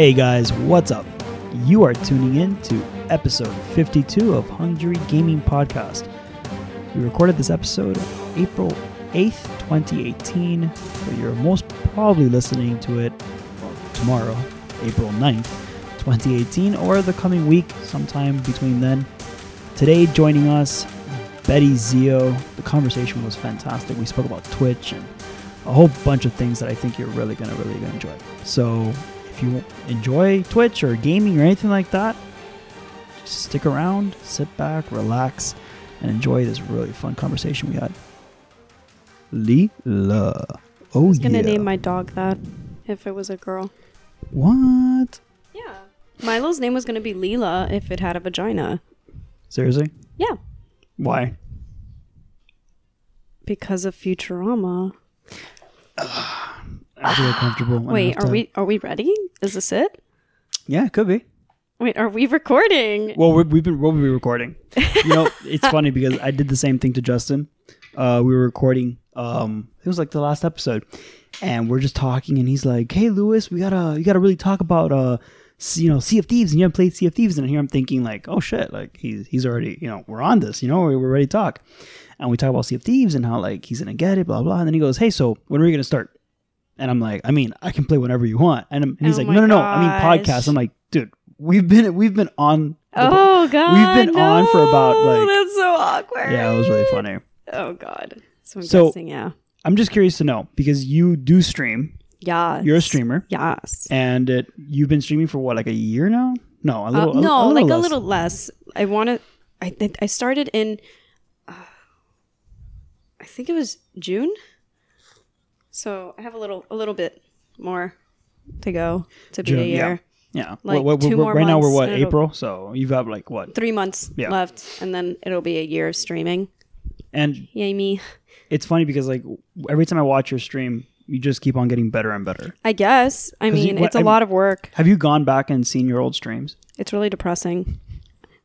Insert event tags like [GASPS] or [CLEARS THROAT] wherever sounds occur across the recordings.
Hey guys, what's up? You are tuning in to episode 52 of Hungry Gaming Podcast. We recorded this episode April 8th, 2018, but you're most probably listening to it well, tomorrow, April 9th, 2018, or the coming week, sometime between then. Today, joining us, Betty Zio. The conversation was fantastic. We spoke about Twitch and a whole bunch of things that I think you're really gonna really gonna enjoy. So if you enjoy Twitch or gaming or anything like that, just stick around, sit back, relax, and enjoy this really fun conversation we had. Leela. Oh I was oh, gonna yeah. name my dog that if it was a girl. what? Yeah. Milo's name was gonna be Leela if it had a vagina. Seriously? Yeah. Why? Because of Futurama. I feel [GASPS] comfortable. Wait, are to- we are we ready? Is this it? Yeah, it could be. Wait, are we recording? Well, we- we've been we'll be recording. You know, it's funny because I did the same thing to Justin. Uh, we were recording. Um, it was like the last episode, and we're just talking, and he's like, "Hey, Lewis, we gotta you gotta really talk about uh, you know, Sea of Thieves, and you haven't played Sea of Thieves." And here I'm thinking like, "Oh shit!" Like he's he's already you know we're on this, you know, we're, we're ready to talk, and we talk about Sea of Thieves and how like he's gonna get it, blah blah. And then he goes, "Hey, so when are we gonna start?" And I'm like, "I mean, I can play whenever you want." And, and he's Oh like, "No, no, no, I mean podcast." I'm like, "Dude, we've been we've been on." the Oh god. We've been on for about, no, like- That's so awkward. Yeah, it was really funny. Oh god. So I'm So- guessing, yeah. I'm just curious to know because you do stream. Yeah. You're a streamer, Yes. and it, you've been streaming for what, like a year now? No, a Uh, no, like a less. little less. I want to. I I- I started in. Uh, I think it was June. So I have a little a little bit more to go to be June, a year. Yeah. like What- what- two more right now we're what April, so you've got like what? Three months Yeah. left, and then it'll be a year of streaming. And Yay me! it's funny because like every time I watch your stream, you just keep on getting better and better. I guess. I you- mean, what- it's a I'm- lot of work. Have you gone back and seen your old streams? It's really depressing.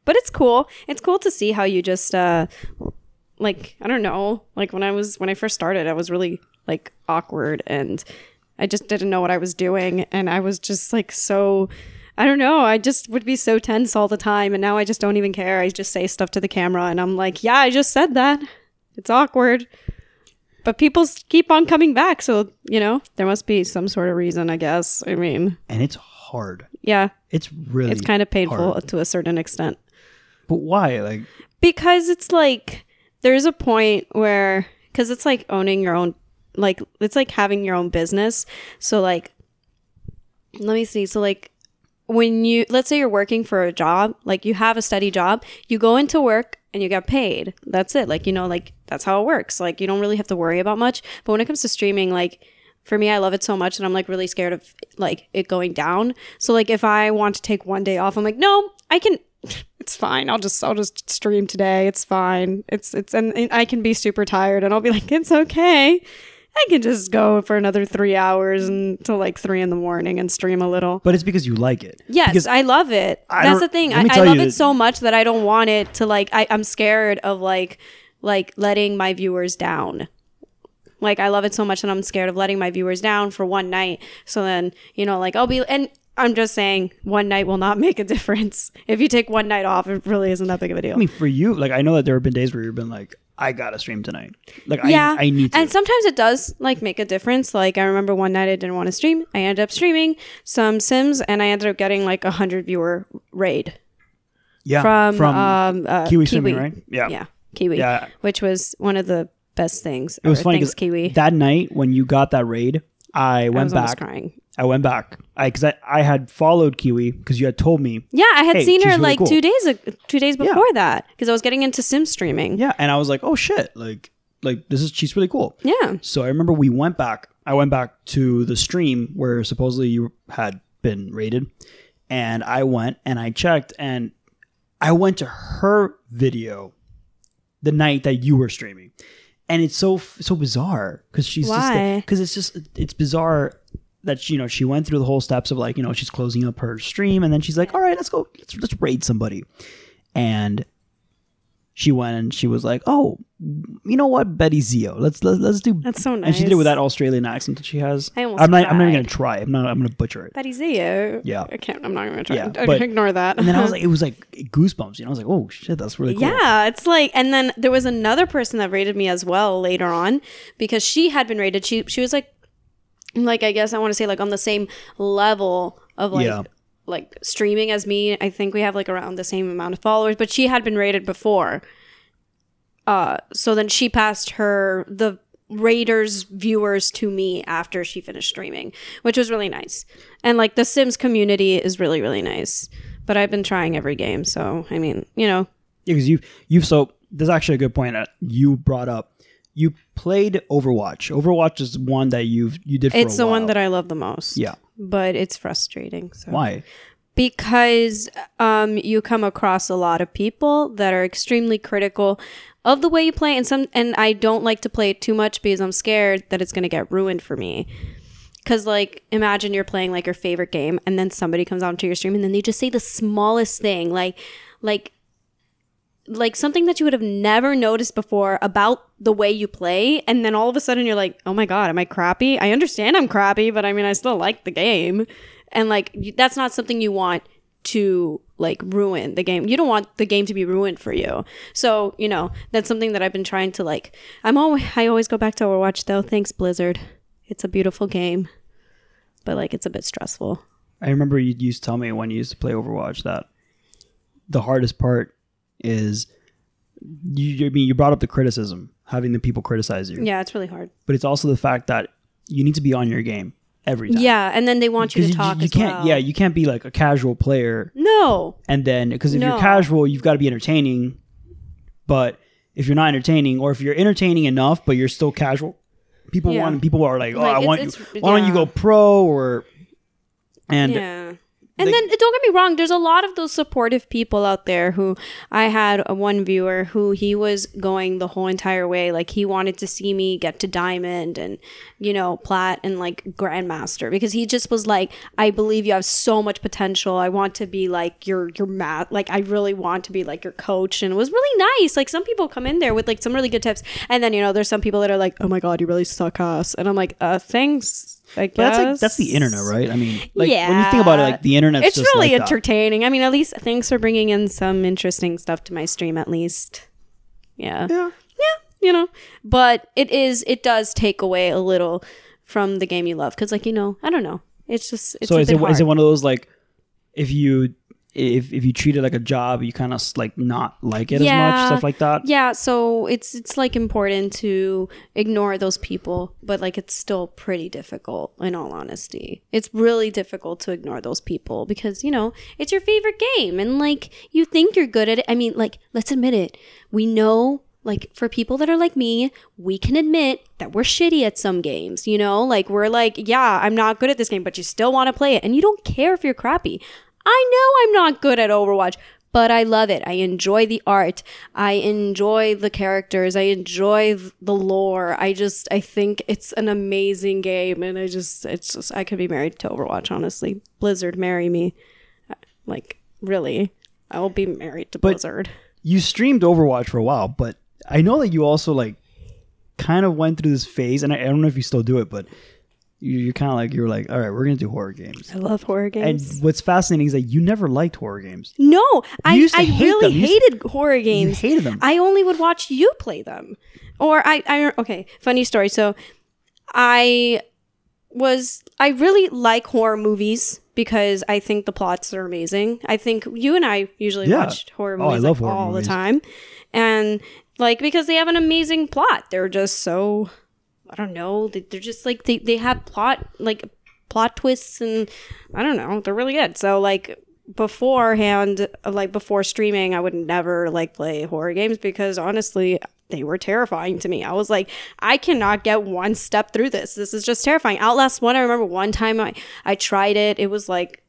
But it's cool. It's cool to see how you just uh like I don't know, like when I was when I first started, I was really like awkward and I just didn't know what I was doing and I was just like so I don't know, I just would be so tense all the time and now I just don't even care. I just say stuff to the camera and I'm like, "Yeah, I just said that." It's awkward. But people keep on coming back, so, you know, there must be some sort of reason, I guess. I mean, And it's hard. yeah, It's really. it's kind of painful hard. to a certain extent. But why? Like, because it's like there's a point where because it's like owning your own like it's like having your own business. So like let me see. So like when you let's say you're working for a job like you have a steady job you go into work and you get paid. That's it. Like you know like that's how it works. Like you don't really have to worry about much. But when it comes to streaming like for me i love it so much that i'm like really scared of like it going down. So like if i want to take one day off i'm like no i can [LAUGHS] it's fine. I'll just i'll just stream today. It's fine. It's it's and, and i can be super tired and i'll be like it's okay i can just go for another three hours until like three in the morning and stream a little but it's because you like it. Yes, Because I love it. I That's the thing. I, I love it so much that I don't want it to like. I, I'm scared of like like letting my viewers down. Like I love it so much that I'm scared of letting my viewers down for one night. So then you know, like I'll be and. I'm just saying, one night will not [LAUGHS] make a difference. If you take one night off, it really isn't that big of a deal. I mean, for you, like I know that there have been days where you've been like, I gotta stream tonight. Like, yeah, I, I need to. And sometimes it does like make a difference. Like I remember one night I didn't want to stream. I ended up streaming some Sims, and I ended up getting like a hundred viewer raid. yeah, from, um, uh, Kiwi Swimming, right? Yeah. yeah, Kiwi, Yeah. which was one of the best things. It was funny because Kiwi. that night when you got that raid, I I went was back. crying. I went back. I because I, I had followed Kiwi because you had told me. Yeah, I had Hey, seen her really like cool. two days two days Yeah. before that because I was getting into sim streaming. Yeah, and I was like, oh shit, like like this is she's really cool. Yeah. So I remember we went back. I went back to the stream where supposedly you had been raided, and I went and I checked, and I went to her video the night that you were streaming, and it's so so bizarre because she's Why? just because it's just it's bizarre that she, you know she went through the whole steps of like you know she's closing up her stream and then she's like all right let's go let's let's raid somebody and she went and she was like, "Oh, you know what, Betty Zio, let's let's, let's do." That's so nice. And she did it with that Australian accent that she has. I almost I'm not. I'm not even gonna try. I'm not. I'm gonna butcher it. Betty Zio. Yeah. I can't. I'm not gonna try. Yeah, Yeah, but- ignore that. And then I was [LAUGHS] like, it was like goosebumps. You know, I was like, oh shit, that's really cool. Yeah, it's like, and then there was another person that rated me as well later on because she had been rated. She she was like, like I guess I want to say like on the same level of like Yeah. like streaming as me. I think we have like around the same amount of followers, but she had been rated before. Uh, so then she passed her the raiders viewers to me after she finished streaming, which was really nice. And like the Sims community is really really nice. But I've been trying every game, so I mean, you know, because you you've so there's actually a good point that you brought up. You played Overwatch. Overwatch is one that you've you did. For it's the one that I love the most. Yeah. But it's frustrating. So. Why? Because um, you come across a lot of people that are extremely critical of the way you play, and some, and I don't like to play it too much because I'm scared that it's gonna get ruined for me. Because like, imagine you're playing like your favorite game, and then somebody comes onto your stream, and then they just say the smallest thing, like, like like something that you would have never noticed before about the way you play and then all of a sudden you're like oh my god am i crappy? I understand i'm crappy but i mean i still like the game. And like that's not something you want to like ruin the game. You don't want the game to be ruined for you. So you know that's something that i've been trying to like i'm always i always go back to overwatch though. Thanks blizzard. It's a beautiful game but like it's a bit stressful. I remember you used to tell me when you used to play Overwatch that the hardest part is you. I mean, you brought up the criticism, having the people criticize you, yeah it's really hard but it's also the fact that you need to be on your game every time. yeah and then they want you to Because talk you, as can't. well Yeah, you can't be like a casual player no and then because if you're casual, you've got to be entertaining. But if you're not entertaining, or if you're entertaining enough, but you're still casual, people Yeah. want people are like, oh, Like, I want you. Why don't you go pro or and yeah. And they- then don't get me wrong, there's a lot of those supportive people out there who I had a one viewer who he was going the whole entire way. Like he wanted to see me get to diamond and, you know, plat and like grandmaster because he just was like, I believe you have so much potential. I want to be like your your mat like I really want to be like your coach. And it was really nice. Like some people come in there with like some really good tips. And then, you know, there's some people that are like, Oh my god, you really suck ass. And I'm like, uh thanks. I guess But that's like that's the internet, right? I mean, like when you think about it, like the internet. it's really like that. entertaining. I mean, at least thanks for bringing in some interesting stuff to my stream. At least, yeah, Yeah. you know. But it is, it does take away a little from the game you love because, like, you know, I don't know. It's just it's so is it hard. is it one of those like if you if if you treat it like a job, you kind of like not like it as much, stuff like that. yeah, so it's it's like important to ignore those people, but like it's still pretty difficult in all honesty. It's really difficult to ignore those people because, you know, it's your favorite game and like you think you're good at it. I mean, like let's admit it. We know like for people that are like me, we can admit that we're shitty at some games, you know? Like we're like, yeah, I'm not good at this game, but you still want to play it and you don't care if you're crappy. I know I'm not good at Overwatch, but I love it. I enjoy the art. I enjoy the characters. I enjoy the lore. I just I think it's an amazing game and I just it's just I could be married to Overwatch honestly. Blizzard marry me. Uh, like really. I will be married to But- Blizzard. You streamed Overwatch for a while, but I know that you also like kind of went through this phase, and I, I don't know if you still do it, but you're kind of like you're like, all right, we're gonna do horror games. I love horror games. And what's fascinating is that you never liked horror games. no, I, used to I hate really them. You used- hated horror games. You hated them. I only would watch you play them. Or I, I okay, funny story. So I was I really like horror movies because I think the plots are amazing. I think you and I usually Yeah. watch horror Oh, I movies love like, horror all movies. the time. And like because they have an amazing plot. They're just so I don't know, they, they're just like they they have plot like plot twists and I don't know, they're really good. So like beforehand like before streaming i would never like play horror games because honestly they were terrifying to me. I was like i cannot get one step through this. This is just terrifying. Outlast one i remember one time i i tried it. It was like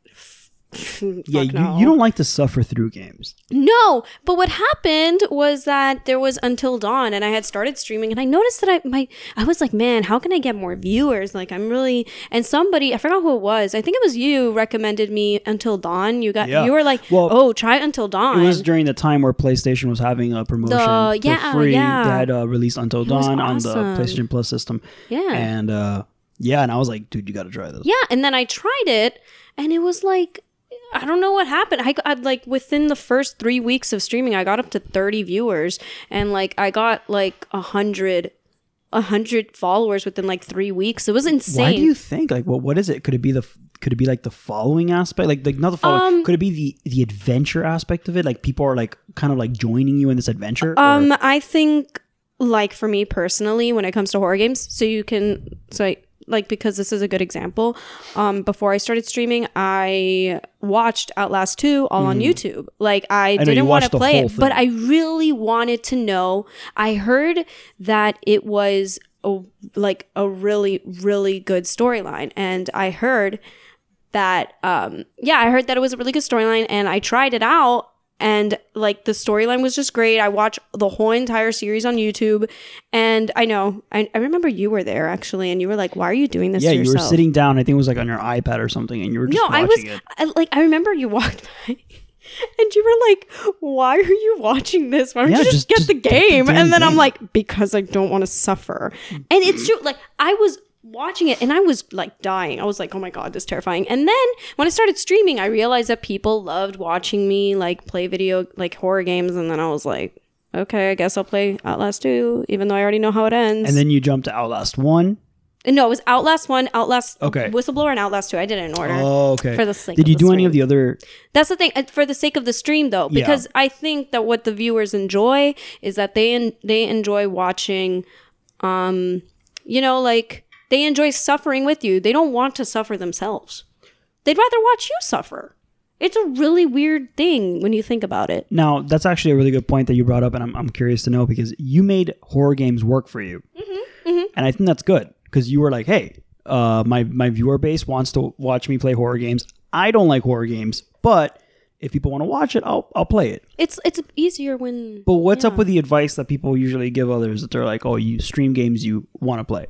yeah, Fuck you, no. you don't like to suffer through games. No, but what happened was that there was Until Dawn, and I had started streaming, and I noticed that I my I was like, man, how can I get more viewers? Like, I'm really and somebody I forgot who it was. I think it was you recommended me Until Dawn. You got Yeah. you were like, Well, oh, try Until Dawn. It was during the time where PlayStation was having a promotion The- for yeah, free. yeah. They had uh, released Until was Dawn awesome. on the PlayStation Plus system, yeah, and uh, yeah, and I was like, dude, you got to try this. yeah, and then I tried it, and it was like. I don't know what happened. I got like within the first three weeks of streaming, I got up to thirty viewers, and like I got like a hundred, a hundred followers within like three weeks. It was insane. Why do you think like what what is it? Could it be the could it be like the following aspect? Like like not the following. Um, could it be the the adventure aspect of it? Like people are like kind of like joining you in this adventure. or- Um, I think like for me personally, when it comes to horror games, so you can so I, like because this is a good example. Um, before I started streaming, I watched Outlast Two all on YouTube. Like I, you didn't want to play it, but. I really wanted to know. I heard that it was a, like a really really good storyline, and I heard that um yeah i heard that it was a really good storyline and i tried it out and like the storyline was just great. I watched the whole entire series on youtube. And i know i, I remember you were there actually and you were like why are you doing this yeah, you were sitting down. I think it was like on your iPad or something, and you were just no i was. I, like i remember you walked by [LAUGHS] and you were like why are you watching this? Why don't Yeah, you just- just, get just the get the game? And then i'm like because i don't want to suffer. And it's true like i was watching it and i was like dying i was like oh my god this is terrifying and then when i started streaming i realized that people loved watching me like play video like horror games and then i was like okay i guess i'll play outlast 2 even though i already know how it ends And then you jumped to Outlast One. no it was outlast 1 outlast Okay. whistleblower and outlast 2 i did it in order Oh, okay. For the sake Did of you the do any stream. of the other? That's the thing. uh, For the sake of the stream, though, Yeah. because I think that what the viewers enjoy is that they en- they enjoy watching, um, you know, like they enjoy suffering with you. They don't want to suffer themselves. They'd rather watch you suffer. It's a really weird thing when you think about it. Now that's actually a really good point that you brought up, and I'm I'm curious to know because you made horror games work for you, Mm-hmm, and I think that's good because you were like, hey, uh, my my viewer base wants to watch me play horror games. I don't like horror games, but if people want to watch it, I'll I'll play it. It's it's easier when. But what's up with the advice that people usually give others that they're like, oh, you stream games you want to play,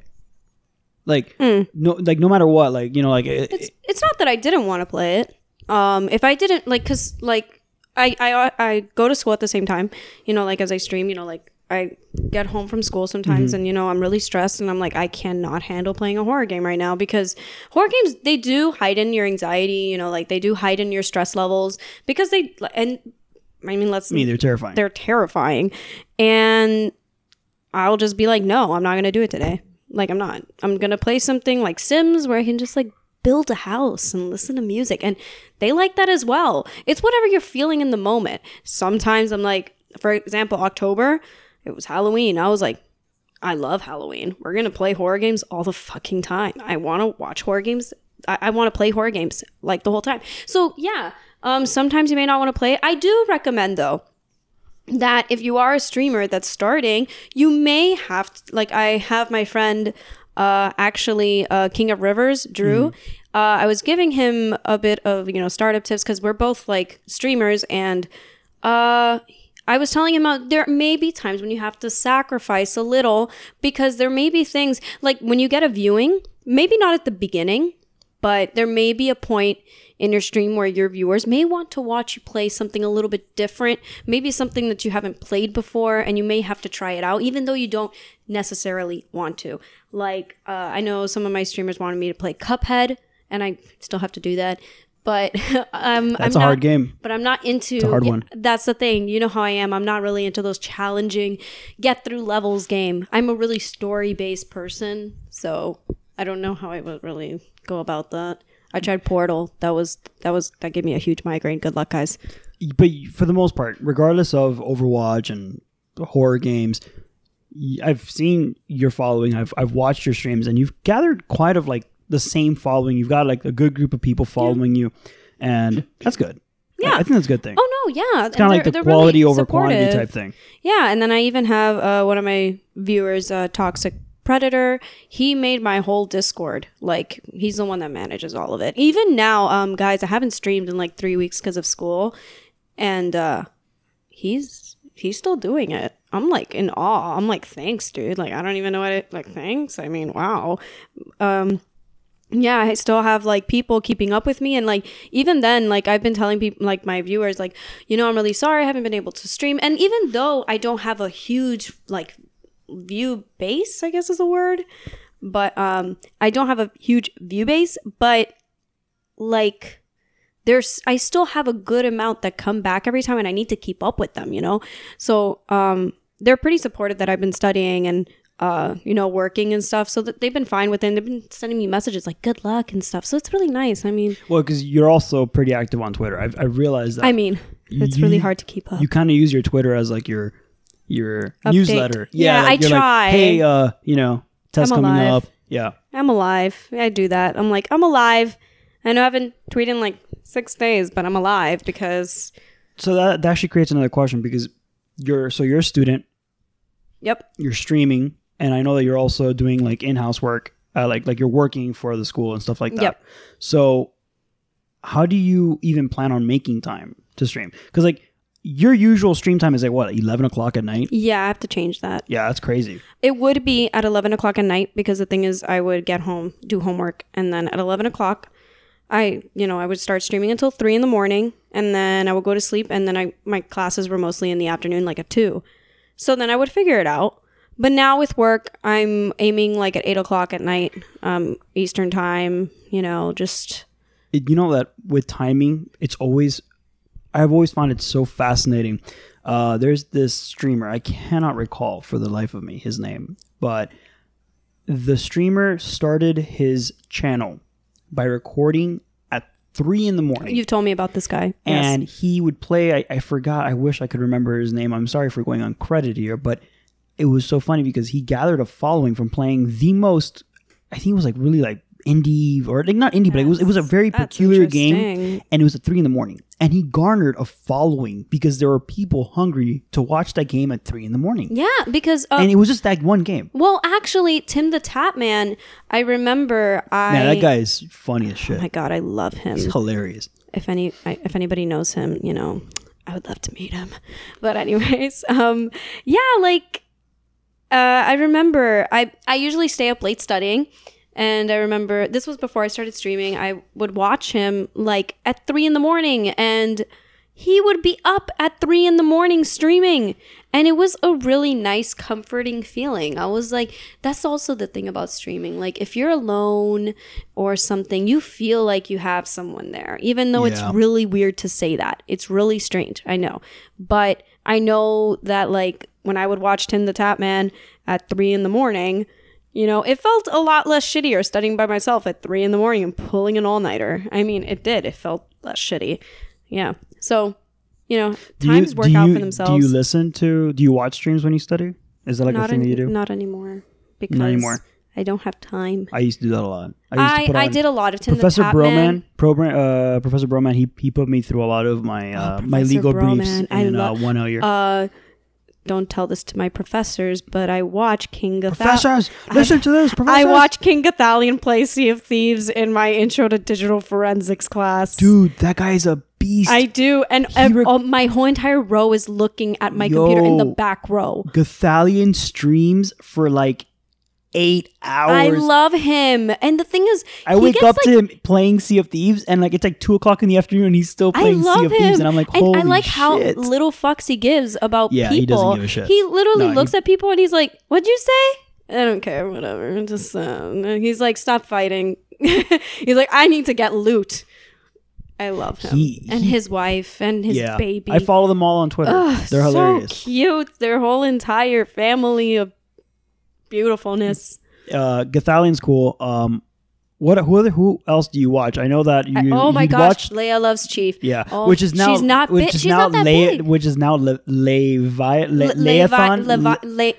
like hmm. no, like no matter what, like you know, like it, it's it's not that I didn't want to play it. Um, if I didn't like, cause like I I uh, I go to school at the same time. You know, like as I stream, you know, like I get home from school sometimes, mm-hmm. and you know I'm really stressed, and I'm like I cannot handle playing a horror game right now because horror games they do heighten your anxiety. You know, like they do heighten your stress levels because they and I mean let's I mean, they're terrifying. they're terrifying and i'll just be like no i'm not gonna do it today like i'm not i'm gonna play something like sims where i can just like build a house and listen to music and they like that as well it's whatever you're feeling in the moment sometimes i'm like for example october it was halloween i was like I love Halloween. We're gonna play horror games all the fucking time. I want to watch horror games. I, I want to play horror games like the whole time. So yeah, um, sometimes you may not want to play. I do recommend though that if you are a streamer that's starting, you may have to, like I have my friend uh actually uh King of Rivers, Drew. Uh I was giving him a bit of, you know, startup tips cuz we're both like streamers and uh I was telling him uh, there may be times when you have to sacrifice a little because there may be things like when you get a viewing, maybe not at the beginning, but there may be a point in your stream where your viewers may want to watch you play something a little bit different, maybe something that you haven't played before, and you may have to try it out, even though you don't necessarily want to. Like, uh, I know some of my streamers wanted me to play Cuphead, and I still have to do that. But [LAUGHS] um, That's I'm a hard game. But I'm not into. a hard one. That's the thing. You know how I am. I'm not really into those challenging, get through levels game. I'm a really story based person, so I don't know how I would really go about that. I tried Portal. That was that was that gave me a huge migraine. Good luck, guys. but for the most part, regardless of Overwatch and horror games, I've seen your following. I've I've watched your streams, and you've gathered quite of like the same following. You've got like a good group of people following you, and that's good. Yeah. I, I think that's a good thing. Oh no, yeah, it's kind of like the quality over quantity type thing. Yeah, and then I even have uh, one of my viewers, uh, Toxic Predator. He made my whole Discord. Like he's the one that manages all of it. Even now, um, guys, I haven't streamed in like three weeks because of school, and uh, he's he's still doing it. I'm like in awe. I'm like, thanks, dude. Like I don't even know what it like. Thanks. I mean, wow. Um, yeah, I still have like people keeping up with me, and like even then, like I've been telling people, like my viewers, like you know, I'm really sorry I haven't been able to stream, and even though I don't have a huge like view base, I guess is a word, but um, I don't have a huge view base, but like there's I still have a good amount that come back every time and I need to keep up with them, you know? So um they're pretty supportive that I've been studying and uh, you know, working and stuff. So that they've been fine with it. And they've been sending me messages like good luck and stuff. So it's really nice. I mean, Well, because you're also pretty active on Twitter. I've, I've realized that. I mean, it's You- really hard to keep up. you kind of use your Twitter as like your your Update. newsletter. Yeah, like, I you're like, try. hey, uh, you know, test I'm coming alive. up. Yeah. I'm alive. I do that. I'm like, I'm alive. I know I haven't tweeted in like six days, but I'm alive because So that, that actually creates another question because you're so you're a student, yep. you're streaming, and I know that you're also doing like in-house work, uh, like like you're working for the school and stuff like that. Yep. So how do you even plan on making time to stream? Because like your usual stream time is like what, eleven o'clock at night? Yeah, I have to change that. Yeah, that's crazy. It would be at 11 o'clock at night because the thing is, I would get home, do homework, and then at 11 o'clock, I, you know, I would start streaming until 3 in the morning, and then I would go to sleep, and then I, my classes were mostly in the afternoon, like at 2. So then I would figure it out. But now with work, I'm aiming like at 8 o'clock at night, um, Eastern time, you know, just, you know that with timing, it's always I've always found it so fascinating. Uh, there's this streamer I cannot recall for the life of me his name, but the streamer started his channel by recording at three in the morning. you've told me about this guy. and he would play I, I forgot i wish i could remember his name i'm sorry for going on credit here but it was so funny because he gathered a following from playing the most i think it was like really like indie or like not indie but it was it was a very That's peculiar game and it was at three in the morning and he garnered a following because there were people hungry to watch that game at three in the morning Yeah, because, uh, and it was just that one game well, actually, Tim the Tatman, I remember I. man that guy is funny as shit Oh my God, I love him. he's hilarious if any I- if anybody knows him, you know, I would love to meet him. [LAUGHS] But anyways, [LAUGHS] um yeah, like uh I remember I I usually stay up late studying and I remember this was before I started streaming. I would watch him like at 3 in the morning and he would be up at 3 in the morning streaming. And it was a really nice comforting feeling. I was like that's also the thing about streaming. Like if you're alone or something you feel like you have someone there even though it's really weird to say that. It's really strange i know. But i know that like when i would watch tim the tatman at 3 in the morning you know, it felt a lot less shittier studying by myself at three in the morning and pulling an all nighter. I mean, it did. It felt less shitty. Yeah. So, you know, Do you- times work out you- for themselves. do you listen to do you watch streams when you study is that like a not thing that you do Not anymore. Because anymore. I don't have time. I used to do that a lot. I, used to I, I did a lot of Tim Professor Broman. Program, uh, Professor Broman. He he put me through a lot of my uh, my Oh, Professor legal briefs Broman. I in uh, one year. Uh, don't tell this to my professors, but I watch King Gathal. Professors, listen to this. [LAUGHS] I watch King Gothalion play Sea of Thieves in my Intro to Digital Forensics class. dude. That guy's a beast. I do, and He ev- rec- all- my whole entire row is looking at my computer in the back row. Gothalion streams for like eight hours. I love him, and the thing is, I he wake up like, to him playing Sea of Thieves, and like it's like two o'clock in the afternoon, and he's still playing Sea of him, Thieves, and I'm like, and I like how little fucks he gives about Yeah, people. he doesn't give a shit. He literally No, looks he- at people and he's like, "What'd you say?" I don't care, whatever. Just um, and he's like, "Stop fighting." [LAUGHS] he's like, "I need to get loot." I love him He- and he- his wife and his yeah, baby. I follow them all on Twitter. Ugh, They're so hilarious. cute. Their whole entire family of beautifulness. uh Gothalion's cool. Um what who other who else do you watch? I know that you I- oh my gosh, watched- Leia loves Chief. yeah, Oh, which is now she's not which is She's now not big. which is now Le- Levi Le- Le- Levi- Levi-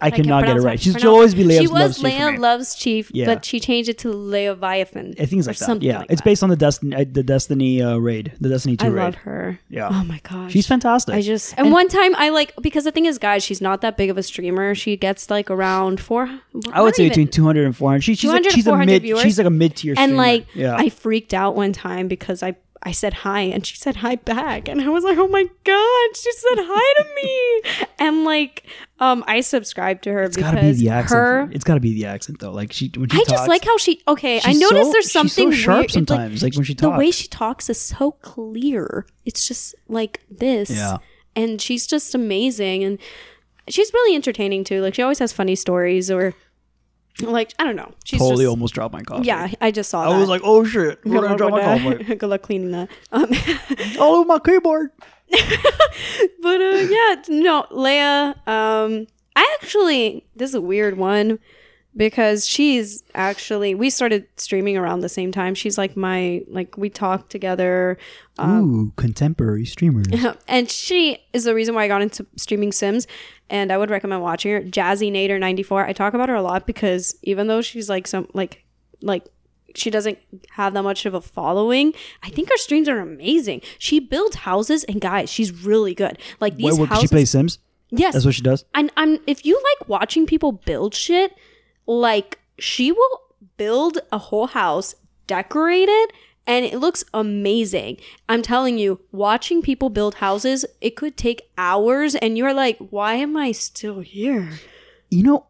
I cannot get it right. She's- she'll always be Leia She was Loves Chief for Leia. Loves Chief, Yeah. but she changed it to Leviathan. I think it's like that. something Yeah, like it's that. based on the Destiny, uh, the Destiny uh, raid, the Destiny Two I raid. I love her. Yeah. Oh my gosh. She's fantastic. I just and, one time I like because the thing is, guys, she's not that big of a streamer. She gets like around four. I would say between 200 and 400. She, she's, 200 like, she's a mid. viewers. She's like a mid tier. and like yeah. I freaked out one time because I I said hi and she said hi back and I was like, oh my god, she said hi to me [LAUGHS] and like um I subscribed to her it's because gotta be the accent. her. it's gotta be the accent though. Like she when she I talks, just like how she. Okay, I noticed so- there's something so sharp weird. it's like- sometimes, like when she talks, the way she talks is so clear. It's just like this. Yeah. and she's just amazing, and she's really entertaining too. Like she always has funny stories, or like I don't know. She's totally just, almost dropped my coffee. Yeah, I just saw. That. I that. was like, oh shit, we're gonna drop my coffee. [LAUGHS] Good luck cleaning that. Um, [LAUGHS] All over my keyboard. [LAUGHS] but uh, yeah, no, Leia. Um, I actually this is a weird one because she's actually we started streaming around the same time. She's like my like we talked together, um, Ooh, contemporary streamers. [LAUGHS] and she is the reason why I got into streaming Sims. And I would recommend watching her, Jazzy Nader ninety four. I talk about her a lot because even though she's like some like like she doesn't have that much of a following. I think her streams are amazing. She builds houses, and guys, she's really good. Like these Wait, what, houses. she plays Sims. yes, That's what she does. and I'm if you like watching people build shit, like she will build a whole house, decorate it, and it looks amazing. I'm telling you, watching people build houses, it could take hours and you're like, "Why am I still here?" You know,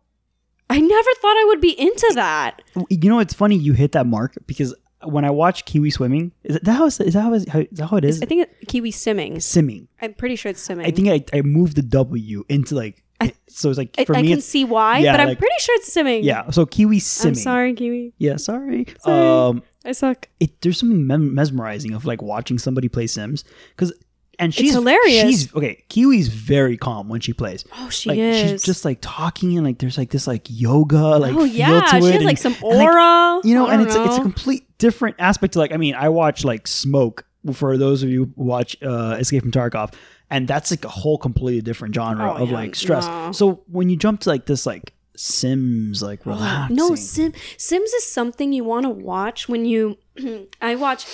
I never thought I would be into that. you know, it's funny you hit that mark because when I watch Kiwi swimming, is that how is that how, is, how, is that how it is? I think it, Kiwi simming. Simming. I'm pretty sure it's simming. I think I, I moved the W into like so it's like I, for I me can see why, yeah, but I'm like- pretty sure it's simming. yeah. So Kiwi simming. I'm sorry, Kiwi. Yeah, sorry. Sorry. Um, I suck. it there's something mem- mesmerizing of like watching somebody play Sims because and she's hilarious. She's okay. Kiwi's very calm when she plays. Oh, she like is. she's just like talking and like there's like this like yoga like oh feel yeah, to she it has and- like some and, like, aura. you know, and it's it's a complete different aspect to like. I mean, I watch like Smoke for those of you who watch uh, Escape from Tarkov, and that's like a whole completely different genre Oh, of yeah, like stress. no. So when you jump to like this like Sims like oh, relaxing, No, Sim Sims is something you want to watch when you. [CLEARS THROAT] I watch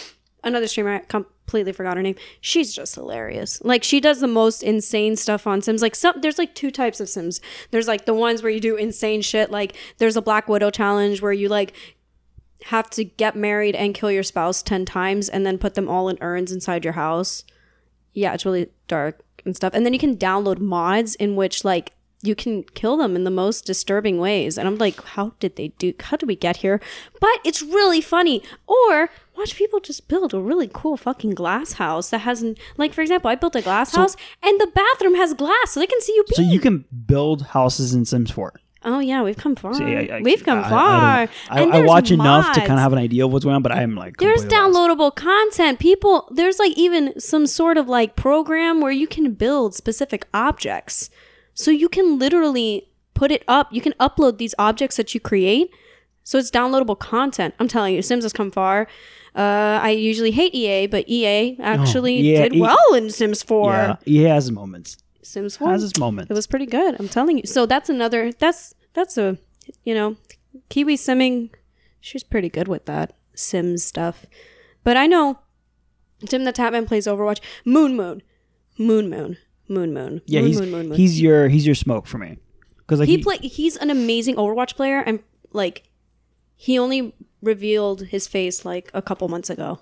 another streamer. I completely forgot her name. She's just hilarious. Like she does the most insane stuff on Sims. Like some, there's like two types of Sims. There's like the ones where you do insane shit. Like there's a Black Widow challenge where you like have to get married and kill your spouse ten times and then put them all in urns inside your house. Yeah, it's really dark and stuff. And then you can download mods in which like you can kill them in the most disturbing ways. And I'm like, how did they do how did we get here? But it's really funny. Or watch people just build a really cool fucking glass house that hasn't like for example, I built a glass house and the bathroom has glass so they can see you pee. So you can build houses in Sims 4. Oh yeah, we've come far. See, I- I- we've come I- far. I, I watch enough to kind of have an idea of what's going on, but I'm like There's completely lost. downloadable content. People, there's like even some sort of like program where you can build specific objects. So you can literally put it up. You can upload these objects that you create. So it's downloadable content. I'm telling you, Sims has come far. Uh, I usually hate EA, but EA actually yeah, did E- well in Sims 4. Yeah, he has moments. Sims 4. Has his moments. It was pretty good. I'm telling you. So that's another. That's that's a you know, Kiwi Simming. She's pretty good with that Sims stuff. But I know Tim the Tatman plays Overwatch. Moon Moon, Moon Moon, Moon Moon. yeah, moon, he's moon, moon, moon. he's your he's your smoke for me because like he he, play. He's an amazing Overwatch player, and like he only revealed his face like a couple months ago.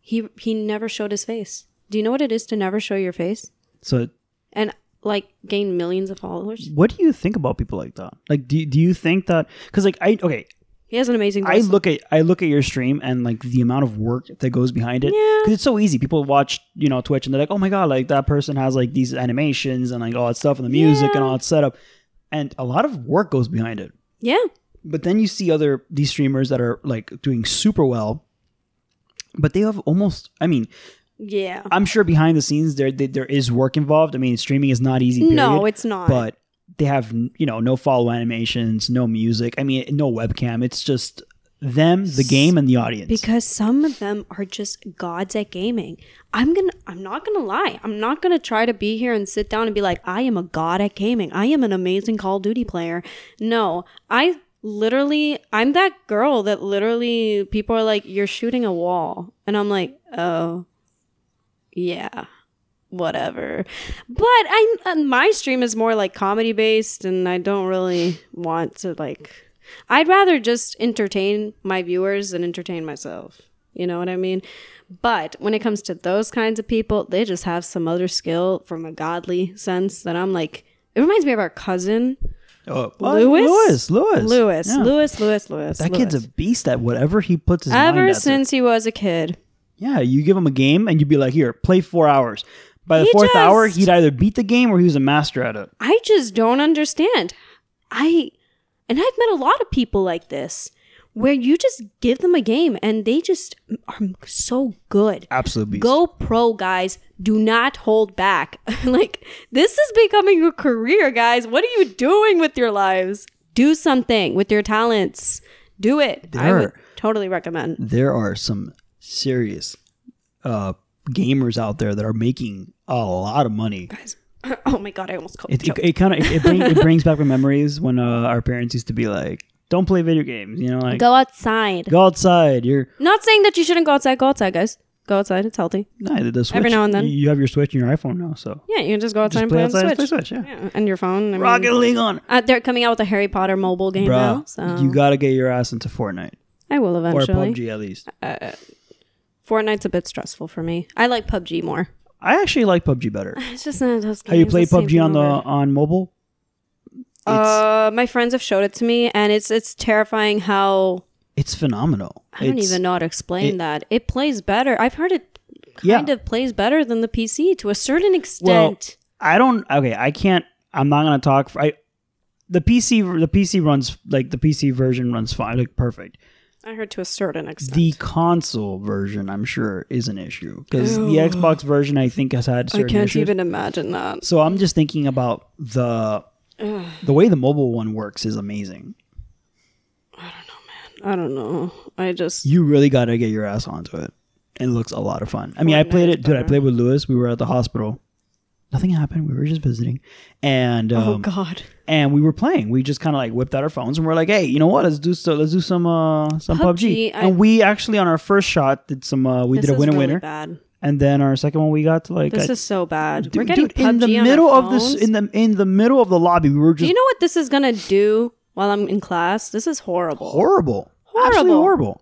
He he never showed his face. Do you know what it is to never show your face so and like gain millions of followers? what do you think about people like that? Like, do do you think that because like I okay, He has an amazing I look at I look at your stream and like the amount of work that goes behind it Yeah. because it's so easy. People watch you know Twitch and they're like, oh my god, like that person has like these animations and like all that stuff and the music and all that setup, and a lot of work goes behind it. yeah. But then you see other these streamers that are like doing super well, but they have almost. I mean, Yeah. I'm sure behind the scenes there there, there is work involved. I mean, streaming is not easy. Period, No, it's not. But they have you know no follow animations, no music. I mean, no webcam. It's just them, the game, and the audience. because some of them are just gods at gaming. I'm gonna I'm not gonna lie. I'm not gonna try to be here and sit down and be like, I am a god at gaming. I am an amazing Call of Duty player. No, I literally I'm that girl that literally people are like, You're shooting a wall. And I'm like, Oh yeah. Whatever. But I uh, my stream is more like comedy based and I don't really want to like I'd rather just entertain my viewers than entertain myself. You know what I mean? But when it comes to those kinds of people, they just have some other skill from a godly sense that I'm like, it reminds me of our cousin, oh, Lewis? Lewis, Lewis, Lewis. Yeah. Lewis, Lewis, Lewis. That Lewis. kid's a beast at whatever he puts his mind Ever since he was a kid. Yeah, you give him a game and you'd be like, here, play four hours. By the He fourth hour, just- he'd either beat the game or he was a master at it. I just don't understand. I, and I've met a lot of people like this where you just give them a game and they just are so good. Absolute beast. Go pro, guys. Do not hold back. [LAUGHS] like, this is becoming a career, guys. What are you doing with your lives? Do something with your talents. Do it. I would totally recommend. There are some serious uh, gamers out there that are making a lot of money. Guys. [LAUGHS] Oh my god, I almost called It, it, it kind of it, it, bring, it [LAUGHS] brings back memories when uh, our parents used to be like, "Don't play video games," you know, like Go outside. go outside. You're Not saying that you shouldn't go outside. Go outside, guys. Go outside. It's healthy. nah, the Switch. Every now and then. You have your Switch and your iPhone now, so Yeah, you can just go outside just and play play on the outside, Switch. play Switch. Yeah, Yeah, and your phone. I mean, Rocket League on, uh, they're coming out with a Harry Potter mobile game now. So You got to get your ass into Fortnite I will eventually, or. PUBG at least. Fortnite's a bit stressful for me. I like PUBG more. I actually like PUBG better. [LAUGHS] It's just not those games. Have you played PUBG on the over. on mobile? Uh, my friends have showed it to me, and it's it's terrifying how It's phenomenal. I don't It's- even know how to explain it- that. It plays better. I've heard it Yeah. kind of plays better than the PC to a certain extent. I don't. Okay, I can't. I'm not gonna talk. For, I the PC the PC runs like the PC version runs fine, like perfect. I heard to a certain extent. The console version, I'm sure, is an issue because the Xbox version, I think, has had some. I certain can't issues. even imagine that. So I'm just thinking about the the way the mobile one works is amazing. I don't know. Man. I don't know. I just You really got to get your ass onto it. It looks a lot of fun. I mean, I played it, dude. I better. played with Lewis. We were at the hospital. Nothing happened. We were just visiting, and um, oh god. And we were playing. We just kind of like whipped out our phones and we're like, "Hey, you know what? Let's do so. Let's do some uh some PUBG." PUBG, I- and we actually on our first shot did some. uh We This did a is winner really winner, Bad. and then our second one we got to like. This I- is so bad. dude, We're getting dude, in the middle of this in the in the middle of the lobby. We were Do just you know what this is gonna do while I'm in class? This is horrible. horrible, absolutely Horrible. horrible.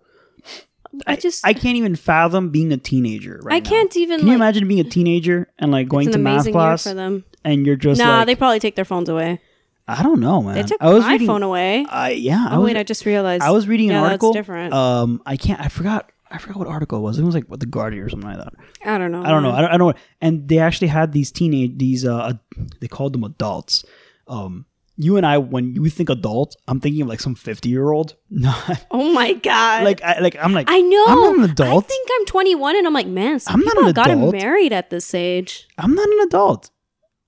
I just I can't even fathom being a teenager right I now. can't even. Can you like, imagine being a teenager and like going It's an to math amazing class year for them. and you're just Nah, like, they probably take their phones away. I don't know, man. They took I was my reading, phone away. I yeah, I oh was, wait, I just realized. I was reading an yeah, article. That's different. Um, I can't. I forgot. I forgot what article it was. It was like what the Guardian or something like that. I don't know. I don't know. I don't, I don't know. And they actually had these teenage these uh they called them adults. Um, you and I, when you think adult, I'm thinking of like some 50 year old. [LAUGHS] Oh my god. like I like I'm like I know. I'm not an adult. I think I'm 21, and I'm like, man, some I'm not an got married at this age. I'm not an adult.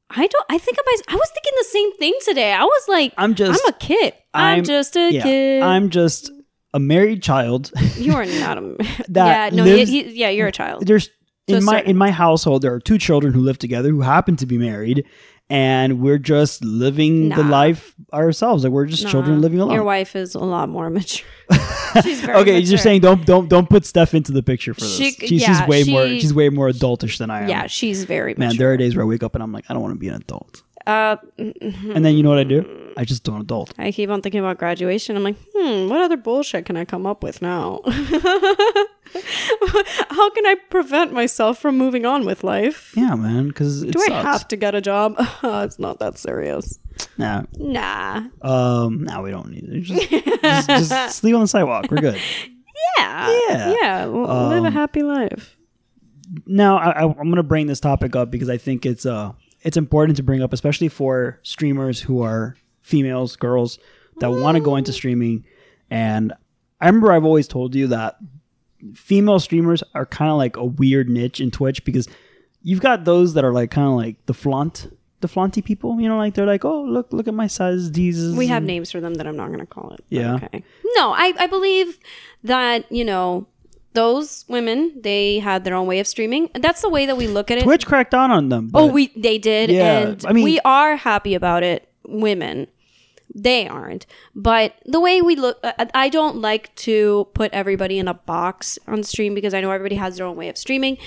I don't. I think myself. I was thinking the same thing today. I was like, I'm just I'm a kid. I'm, I'm- just a yeah. kid. I'm just a married child. [LAUGHS] you are [LAUGHS] not a. That yeah, no, lives- he, he, yeah, you're a child. There's in my certain- in my household there are two children who live together who happen to be married and we're just living the life ourselves. Like we're just children Nah, living alone. Your wife is a lot more [LAUGHS] mature. [LAUGHS] She's very okay, mature. you're saying don't don't don't put Steph into the picture for this. She- she's, yeah, she's way more she's way more adultish than I am. Yeah, she's very Man, there are days where I wake up and I'm like, I don't want to be an adult. Uh, And then you know what I do? I just don't adult. I keep on thinking about graduation. I'm like, hmm, what other bullshit can I come up with now? [LAUGHS] [LAUGHS] How can I prevent myself from moving on with life? Yeah, man, because Do sucks. I have to get a job? [LAUGHS] it's not that serious. Nah, Nah. um, no, we don't need it. Just, just, just [LAUGHS] sleep on the sidewalk. We're good. Yeah. Yeah. Yeah. l- live a Um, happy life. now I, I, I'm going to bring this topic up because I think it's uh it's important to bring up, especially for streamers who are females, girls that want to go into streaming. And I remember I've always told you that female streamers are kind of like a weird niche in Twitch because you've got those that are like kind of like the flaunt, the flaunty people. You know, like they're like, oh look, look at my size. These We have names for them that I'm not going to call it. Yeah. Okay. No, I, I believe that, you know, those women, they had their own way of streaming. That's the way that we look at it. Twitch cracked down on them. oh, we they did. Yeah, and I mean- we are happy about it, women. They aren't. But the way we look, I don't like to put everybody in a box on stream because I know everybody has their own way of streaming.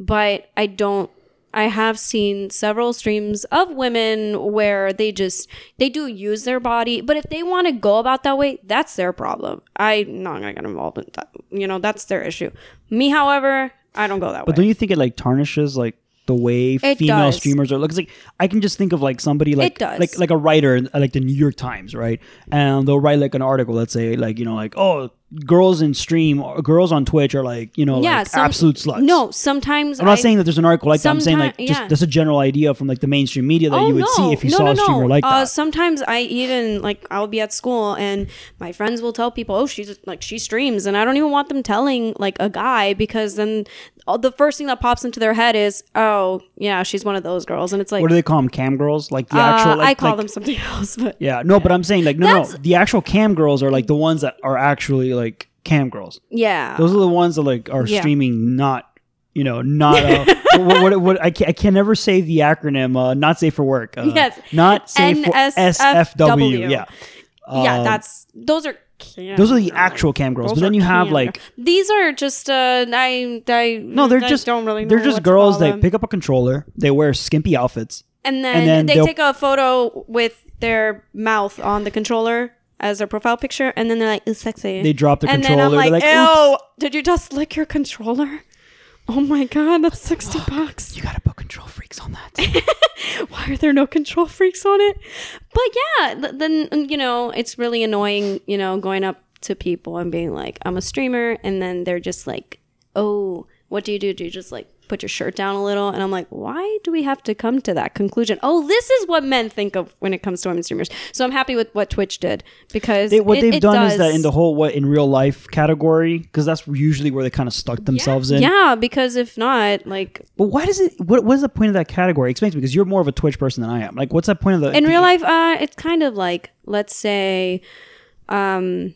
But I don't. I have seen several streams of women where they just they do use their body, but if they want to go about that way, that's their problem. I'm not gonna get involved in that. You know, that's their issue. Me, however, I don't go that But way. But don't you think it like tarnishes like the way It female does. streamers are? Looks like I can just think of like somebody like like like a writer like the New York Times, right? And they'll write like an article, let's say like you know like oh girls in stream or girls on Twitch are like you know yeah, like some- absolute sluts. No, sometimes I'm not I- saying that there's an article like that. I'm saying like just yeah. that's a general idea from like the mainstream media that you would see if you no, saw no, a streamer no. like uh, that. Sometimes I even like I'll be at school and my friends will tell people, "Oh, she's like she streams," and I don't even want them telling like a guy because then the first thing that pops into their head is, "Oh, yeah, she's one of those girls," and it's like, what do they call them? Cam girls? Like the uh, actual? Like, I call like- them something [LAUGHS] else, but Yeah, no, but I'm saying like no, no. The actual cam girls are like the ones that are actually like cam girls. yeah, Those are the ones that like are Yeah. streaming, not you know, not uh, [LAUGHS] what, what, what I can I can never say the acronym. Uh, not safe for work. Uh, Yes. not safe for NSFW. SFW. Yeah, yeah, Um, that's those are. Cam those are the actual cam girls. Those but then are you have cam like these are just uh I I no, they're I just don't really know they're what just to girls. call They them. pick up a controller. They wear skimpy outfits. and then, and then they they'll- take a photo with their mouth on the controller as their profile picture, and then they're like, "It's sexy." They drop the and controller. then I'm like, they're like, "Ew, did you just lick your controller?" Oh my god, that's sixty bucks. you gotta put control freaks on that. [LAUGHS] Why are there no control freaks on it? But yeah, th- then you know it's really annoying. You know, going up to people and being like, "I'm a streamer," and then they're just like, "Oh, what do you do? Do you just like put your shirt down a little?" And I'm like, "Why do we have to come to that conclusion?" Oh, this is what men think of when it comes to women streamers. So I'm happy with what Twitch did because They, what it- they've it done is that in the whole what in real life category, because that's usually where they kind of stuck themselves in. yeah, because if not, like But why does it? What what is the point of that category? Explain to me because you're more of a Twitch person than I am. Like, what's that point of the in real life uh it's kind of like let's say um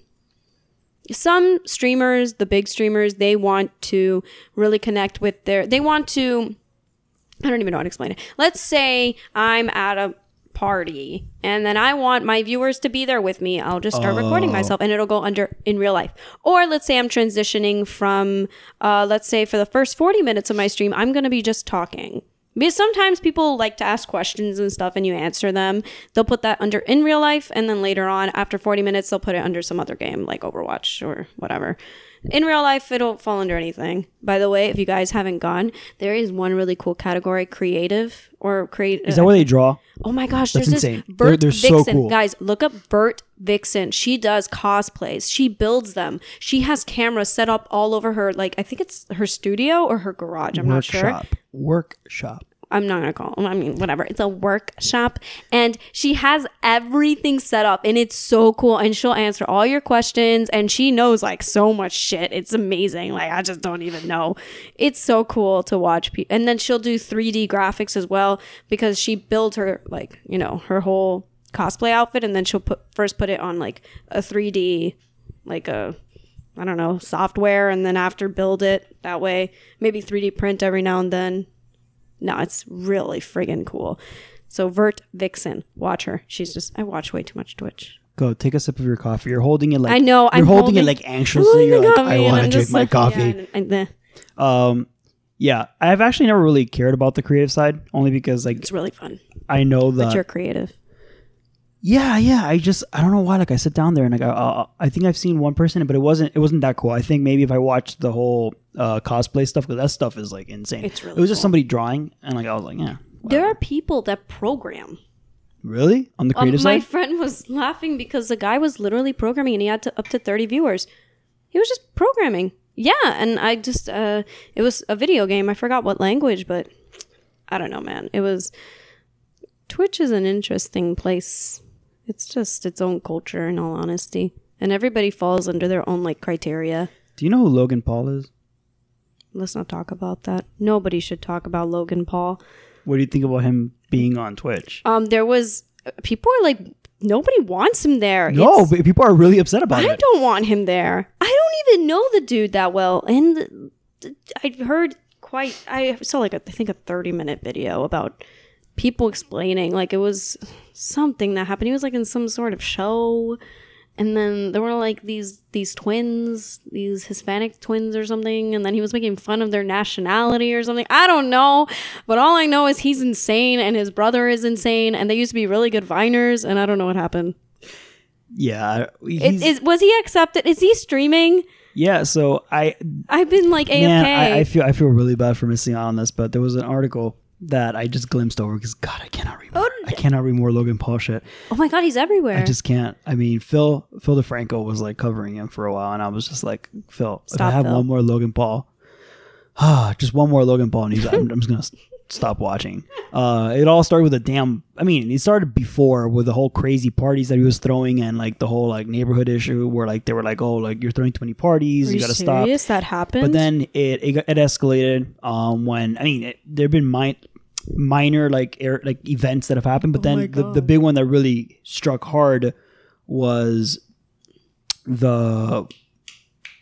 some streamers the big streamers they want to really connect with their they want to i don't even know how to explain it. Let's say i'm at a party and then i want my viewers to be there with me. I'll just start recording myself and it'll go under in real life. Or let's say i'm transitioning from uh, let's say for the first 40 minutes of my stream i'm going to be just talking because sometimes people like to ask questions and stuff and you answer them. They'll put that under in real life and then later on after 40 minutes they'll put it under some other game like Overwatch or whatever. In real life it'll fall under anything. By the way, if you guys haven't gone, there is one really cool category creative or create Is that where they draw? Oh my gosh, That's there's insane. this They're- Vert they're so Vixen. cool. Guys, look up Vert Vixen. She does cosplays. She builds them. She has cameras set up all over her like I think it's her studio or her garage. I'm not sure. Workshop. I'm not gonna call. I mean, whatever. It's a workshop, and she has everything set up, and it's so cool. And she'll answer all your questions, and she knows like so much shit. It's amazing. Like I just don't even know. It's so cool to watch. Pe- and then she'll do 3D graphics as well because she builds her like you know her whole cosplay outfit, and then she'll put first put it on like a 3D, like a I don't know software, and then after build it that way. Maybe 3D print every now and then. No, it's really friggin' cool. So Vert Vixen, watch her. She's just I watch way too much Twitch. Go take a sip of your coffee. You're holding it like I know, You're I'm holding, it like anxiously. You're like, I want to drink my coffee. Yeah, and- eh, Um, yeah, I've actually never really cared about the creative side, only because like it's really fun. I know But that. you're creative. Yeah, yeah. I just I don't know why. Like I sit down there and like I, uh, I think I've seen one person, but it wasn't it wasn't that cool. I think maybe if I watched the whole uh, cosplay stuff, because that stuff is like insane. It's really it was just cool. somebody drawing, and like I was like, yeah, There are people that program. really on the Um, creative my side. friend was laughing because the guy was literally programming and he had to, up to 30 viewers. He was just programming. Yeah, and I just uh it was a video game. I forgot what language, but I don't know, man. It was Twitch is an interesting place. It's just its own culture in all honesty. And everybody falls under their own like criteria. Do you know who Logan Paul is? Let's not talk about that. Nobody should talk about Logan Paul. what do you think about him being on Twitch? Um, there was people are like nobody wants him there. No, It's- but people are really upset about I it. I don't want him there. I don't even know the dude that well, and I heard quite. I saw like a, I think a thirty minute video about people explaining like it was something that happened. He was like in some sort of show, and then there were like these these twins, these Hispanic twins or something, and then he was making fun of their nationality or something. I don't know, but all I know is he's insane and his brother is insane, and they used to be really good viners, and I don't know what happened. Yeah, It, is was he accepted? Is he streaming? yeah. So I, I've been like AFK. man, I, I feel I feel really bad for missing out on this, but there was an article that I just glimpsed over because God, I cannot read. More. I cannot read more Logan Paul shit. oh my god, he's everywhere. I just can't. I mean, Phil Phil DeFranco was like covering him for a while, and I was just like, Phil, if I have Phil. one more Logan Paul, ah, [SIGHS] just one more Logan Paul, and he's, I'm, I'm just gonna stop watching. Uh, it all started with a damn. I mean, it started before with the whole crazy parties that he was throwing, and like the whole like neighborhood issue where like they were like, oh, like you're throwing too many parties, Are you, gotta stop. That happened. But then it it, it escalated um, when I mean there've been mi- minor like air, like events that have happened, but Oh then the, the big one that really struck hard was the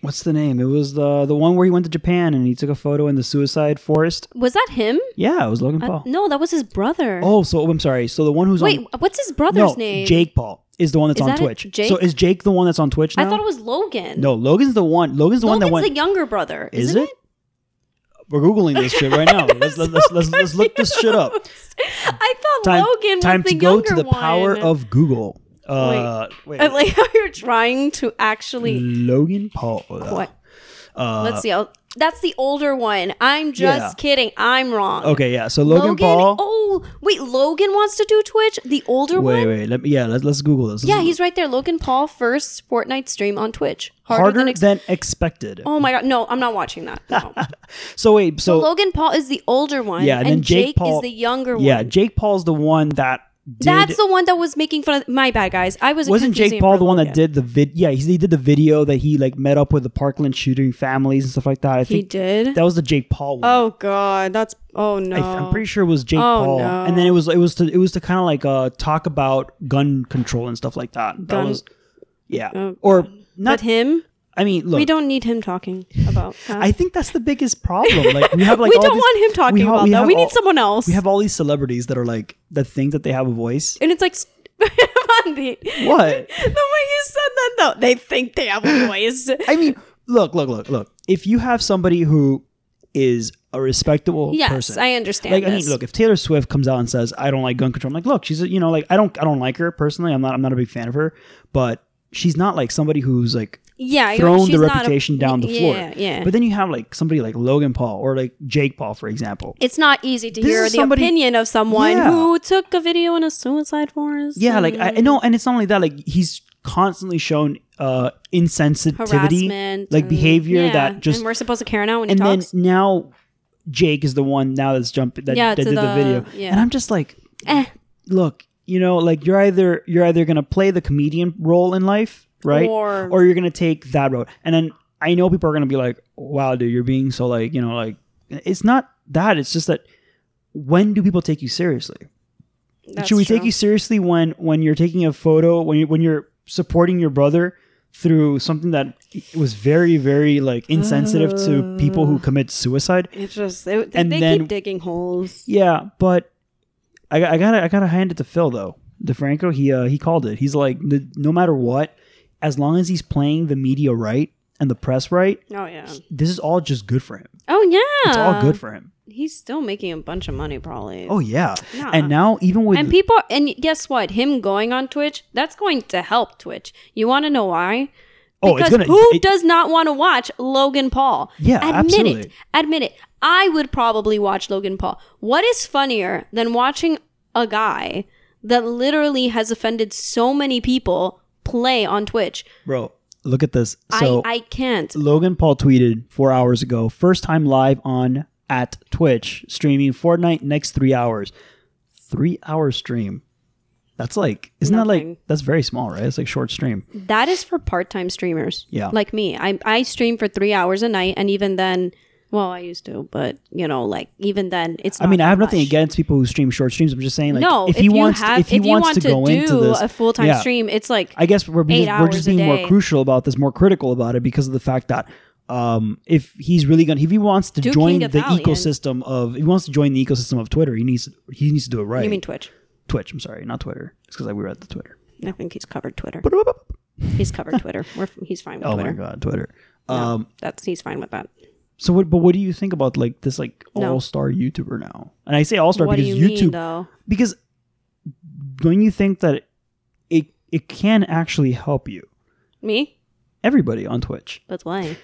what's the name? It was the the one where he went to Japan and he took a photo in the suicide forest. was that him? Yeah, it was Logan Uh, Paul. no, that was his brother. Oh, so I'm sorry. So the one who's on. Wait, on what's his brother's no name? Jake Paul is the one that's Is on that? Twitch. Jake? So is Jake the one that's on Twitch now? I thought it was Logan. no, Logan's the one. Logan's the one Logan's that went. the younger brother. Is isn't it? We're googling this shit right now. Let's [LAUGHS] let's let's, let's, let's look this shit up. I thought Time, Logan time was the to go to the power of Google. Uh, wait, I like how you're trying to actually. Logan Paul. What? Uh, Let's see. I'll, that's the older one. I'm just Yeah. kidding. I'm wrong. Okay, yeah. So Logan, Paul. Oh, wait. Logan wants to do Twitch. The older wait, one. wait. Let me. Yeah, let's let's Google this. This Yeah, is he's right there. Logan Paul first Fortnite stream on Twitch. Harder, harder than, than, expected. Oh my god, no, I'm not watching that. No. [LAUGHS] So wait, so, so Logan Paul is the older one, Yeah, and and, then Jake Jake, Paul- is the younger one. yeah. Jake Paul's the one that did. That's the one that was making fun of. My bad, guys. I was wasn't Jake Paul the one that did the vid? Yeah, he, he did the video that he like met up with the Parkland shooting families and stuff like that. I He did. that was the Jake Paul one. oh god, that's oh no. I, am pretty sure it was Jake Oh, Paul, no. and then it was it was to it was to kind of like uh talk about gun control and stuff like that. That Gun- was yeah, Oh, or But not. him, I mean, look, we don't need him talking about. That. I think that's the biggest problem. Like we have like [LAUGHS] we don't these- want him talking we ha- about we that. We all- need someone else. We have all these celebrities that are like that think that they have a voice. and it's like. [LAUGHS] Mandy, What? The way you said that, though, they think they have a voice. I mean, look, look, look, look. If you have somebody who is a respectable person. yes, person, I understand. like I mean, look, if Taylor Swift comes out and says I don't like gun control, I'm like, look, she's a, you know, like I don't I don't like her personally. I'm not I'm not a big fan of her, but she's not like somebody who's like yeah, thrown the not a- reputation down the floor. Yeah, yeah. But then you have like somebody like Logan Paul or like Jake Paul, for example. it's not easy to This hear the somebody- opinion of someone Yeah. who took a video in a suicide forest. Yeah, like I know, and it's not only that. Like he's constantly shown uh insensitivity, harassment, like and- behavior yeah, that just and we're supposed to care now when he and then now Jake is the one now that's jumping that, Yeah, that did the, the- video, yeah. and I'm just like, Eh. look, you know, like you're either you're either gonna play the comedian role in life, right, Or- or you're gonna take that road, and then I know people are gonna be like, wow, dude, you're being so like, you know, like it's not that. It's just that when do people take you seriously? That's Should we true. take you seriously when when you're taking a photo when you when you're supporting your brother through something that was very very like insensitive to people who commit suicide? It's just they, And they then- keep digging holes. Yeah, but I, I gotta I gotta hand it to Phil though. DeFranco he uh, he called it. He's like no matter what, as long as he's playing the media right and the press right, Oh yeah. this is all just good for him. Oh yeah. It's all good for him. He's still making a bunch of money, probably. Oh yeah, Yeah. and now even with and people and guess what? Him going on Twitch, that's going to help Twitch. You want to know why? oh it's Because gonna who it- does not want to watch Logan Paul? Yeah, admit absolutely. it. Admit it. I would probably watch Logan Paul. What is funnier than watching a guy that literally has offended so many people play on Twitch? bro. Look at this. So I I can't. Logan Paul tweeted four hours ago, first time live on at Twitch, streaming Fortnite next three hours. Three hour stream. That's like, isn't that like, that's very small, right? It's like short stream. That is for part-time streamers. Yeah. Like me. I I stream for 3 hours a night and even then Well, I used to, but you know, like even then, it's. I mean, I have nothing much. against people who stream short streams. I'm just saying, like, no, if he wants, have, to, if he you wants want to to, go do into this, a full time yeah. stream, it's like I guess we're being, we're just being more crucial about this, more critical about it because of the fact that um, if he's really gonna, if he wants to Do join the Gothalion. ecosystem of, if he wants to join the ecosystem of Twitter, he needs he needs to do it right. you mean Twitch? Twitch? I'm sorry, not Twitter. It's because we were at the Twitter. I think he's covered Twitter. He's covered Twitter. We're, he's fine with [LAUGHS] Oh Twitter. my god, Twitter. No, Um, that's he's fine with that. So what? But what do you think about like this like No. all star YouTuber now? And I say all star because you YouTube mean because don't you think that it it can actually help you Me? everybody on Twitch? That's why.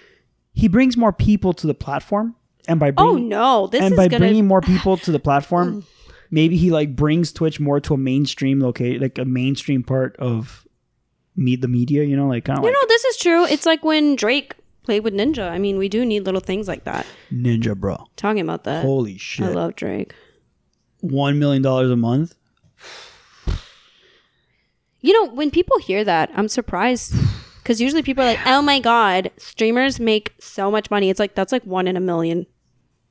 He brings more people to the platform, and by Oh bringing, no! This and is by gonna. bringing more [LAUGHS] people to the platform, mm. maybe he like brings Twitch more to a mainstream locate like a mainstream part of meet the media. You know, like kind of you like know, this is true. It's like when Drake played with Ninja. I mean, we do need little things like that. Ninja, bro. Talking about that, Holy shit. I love Drake. One million dollars a month. You know, when people hear that, I'm surprised because usually people are like, "Oh my god, streamers make so much money." It's like that's like one in a million.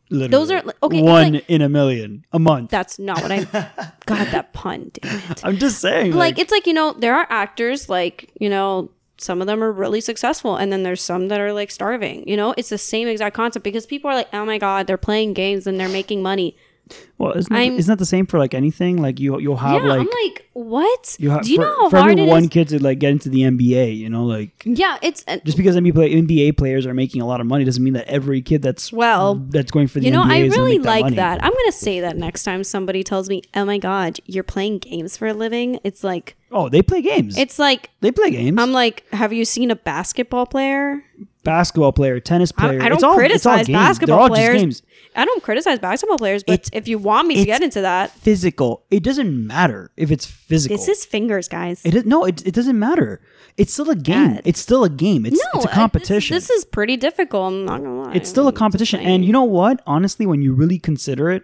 Literally. Those are okay. one like- in a million a month. that's not what I. God, that pun. Damn it. [LAUGHS] I'm just saying, like it's like you know there are actors like you know some of them are really successful and then there's some that are like starving you know? It's the same exact concept because people are like oh my god they're playing games and they're making money well, isn't that, I'm- isn't that the same for like anything? Like you, you'll have yeah like i'm like what you have do you for, know how for hard every it one is kid to like get into the NBA. You know, like yeah it's uh, just because NBA, play, NBA players are making a lot of money doesn't mean that every kid that's Well, that's going for the you know NBA i really make like money. that i'm gonna say that next time somebody tells me oh my god you're playing games for a living it's like Oh, they play games. it's like they play games. i'm like have you seen a basketball player basketball player, tennis player. I don't it's all, it's all criticize. Basketball all players. games. I don't criticize basketball players, but It's- if you want me to get into that, Physical. It doesn't matter if it's physical. this is fingers, guys. It is, no, it, it doesn't matter. It's still a game. God. It's still a game. It's, it's a I- competition. this, this is pretty difficult. I'm not gonna lie. it's still a competition and you know what honestly when you really consider it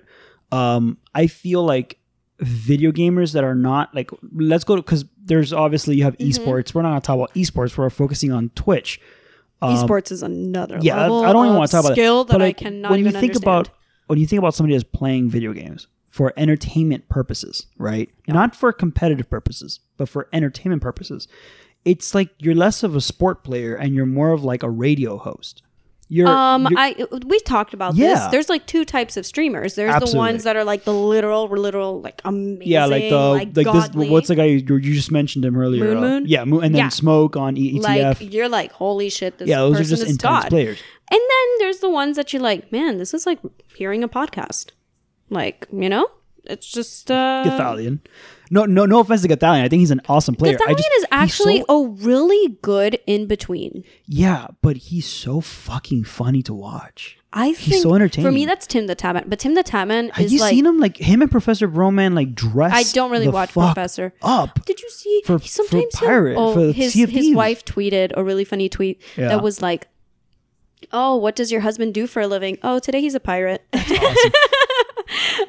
um i feel like video gamers that are not like let's go because there's obviously you have Mm-hmm. esports we're not to talk about esports we're focusing on twitch esports is another um, yeah level I don't even want to talk about skill that that but I like, cannot when even you think understand. about when you think about somebody that's playing video games for entertainment purposes right? Not for competitive purposes but for entertainment purposes it's like you're less of a sport player and you're more of like a radio host you're, Um, you're- I we talked about Yeah. this. There's like two types of streamers. There's the ones that are like the literal, literal, like amazing, Yeah, like the like, this. godly. What's the guy you, you just mentioned him earlier? Moon uh, Moon? Yeah, Moon, and then Yeah. Smoke on E- ETF. like you're like holy shit, this yeah, those are person just is intense God. players. And then there's the ones that you're like, man, this is like hearing a podcast. Like, you know? It's just uh Gothalion. No, no, no offense to Gothalion. I think he's an awesome player. I Gothalion just, is actually so- a really good in between. yeah, but he's so fucking funny to watch. I He's think so For me, that's Tim the Tatman. But Tim the Tatman Have is you like seen him? Like him and Professor Broman like dress. I don't really watch Professor. Up. Did you see? For- he- sometimes for Pirate, oh, for his his wife tweeted a really funny tweet Yeah. that was like, "Oh, what does your husband do for a living? Oh, today he's a pirate." [LAUGHS]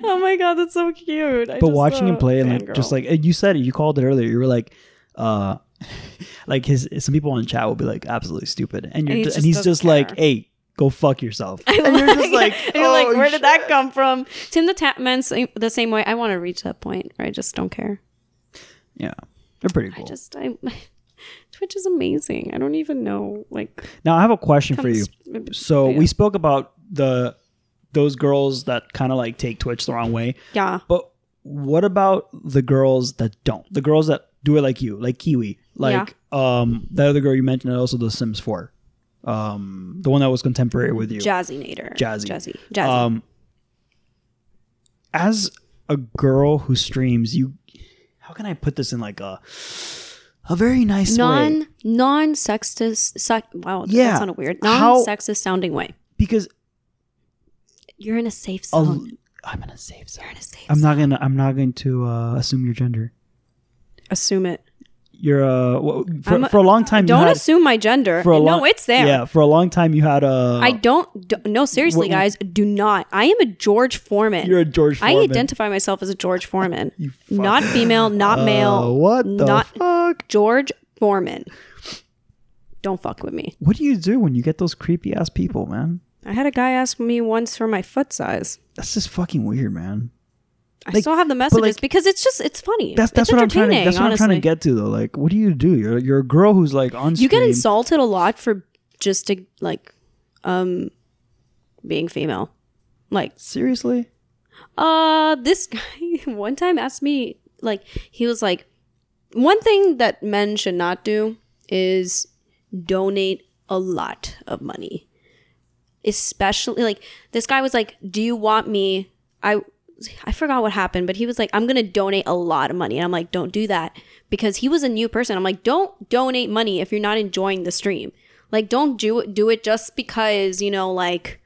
oh my god, that's so cute. I but watching him play and like just like you said it, you called it earlier. You were like, uh, [LAUGHS] like his some people in chat will be like absolutely stupid, and you're ju- just and he's just like, hey, go fuck yourself. [LAUGHS] I and you're just like, and [LAUGHS] you're like, "Oh, where did that come from? Tim the Tatman, same, the same way. I want to reach that point where I just don't care. Yeah, they're pretty cool. I just, I, Twitch is amazing. I don't even know, like, now I have a question for you. comes- So yeah. we spoke about the those girls that kind of like take Twitch the wrong way, yeah. but what about the girls that don't? The girls that do it like you, like Kiwi, like um that other girl you mentioned, and also the Sims Four, um the one that was contemporary with you. Jazzy Nader. Jazzy. Jazzy. Jazzy. Um, as a girl who streams, you, how can I put this in like a, a very nice way? non non sexist sec, wow Yeah. that sounded weird non sexist sounding way Because you're in a safe a, zone I'm in a safe zone. you're in a safe I'm zone not gonna. I'm not going to uh, assume your gender. assume it You're uh, wh- for, I'm a- for a long time. don't you had, assume my gender for a no long, it's there Yeah, for a long time you had a. I don't, do, no seriously What- guys do not I am a George Foreman You're a George. Foreman. I Foreman. identify myself as a George Foreman [LAUGHS] fuck. not female not Uh, male what the not fuck? George Foreman don't fuck with me What do you do when you get those creepy ass people, man? I had a guy ask me once for my foot size. That's just fucking weird, man. I Like, still have the messages like, because it's just it's funny. That's that's what I'm trying to that's what I'm trying to get to though. Like, what do you do? You're you're a girl who's like on You get insulted a lot for just to, like um being female. Like Seriously? Uh, this guy [LAUGHS] one time asked me, like, he was like, one thing that men should not do is donate a lot of money. Especially, like, this guy was like, Do you want me? I. I forgot what happened, but he was like, I'm going to donate a lot of money. And I'm like, don't do that because he was a new person. I'm like, don't donate money if you're not enjoying the stream. Like, don't do it, do it just because, you know, like,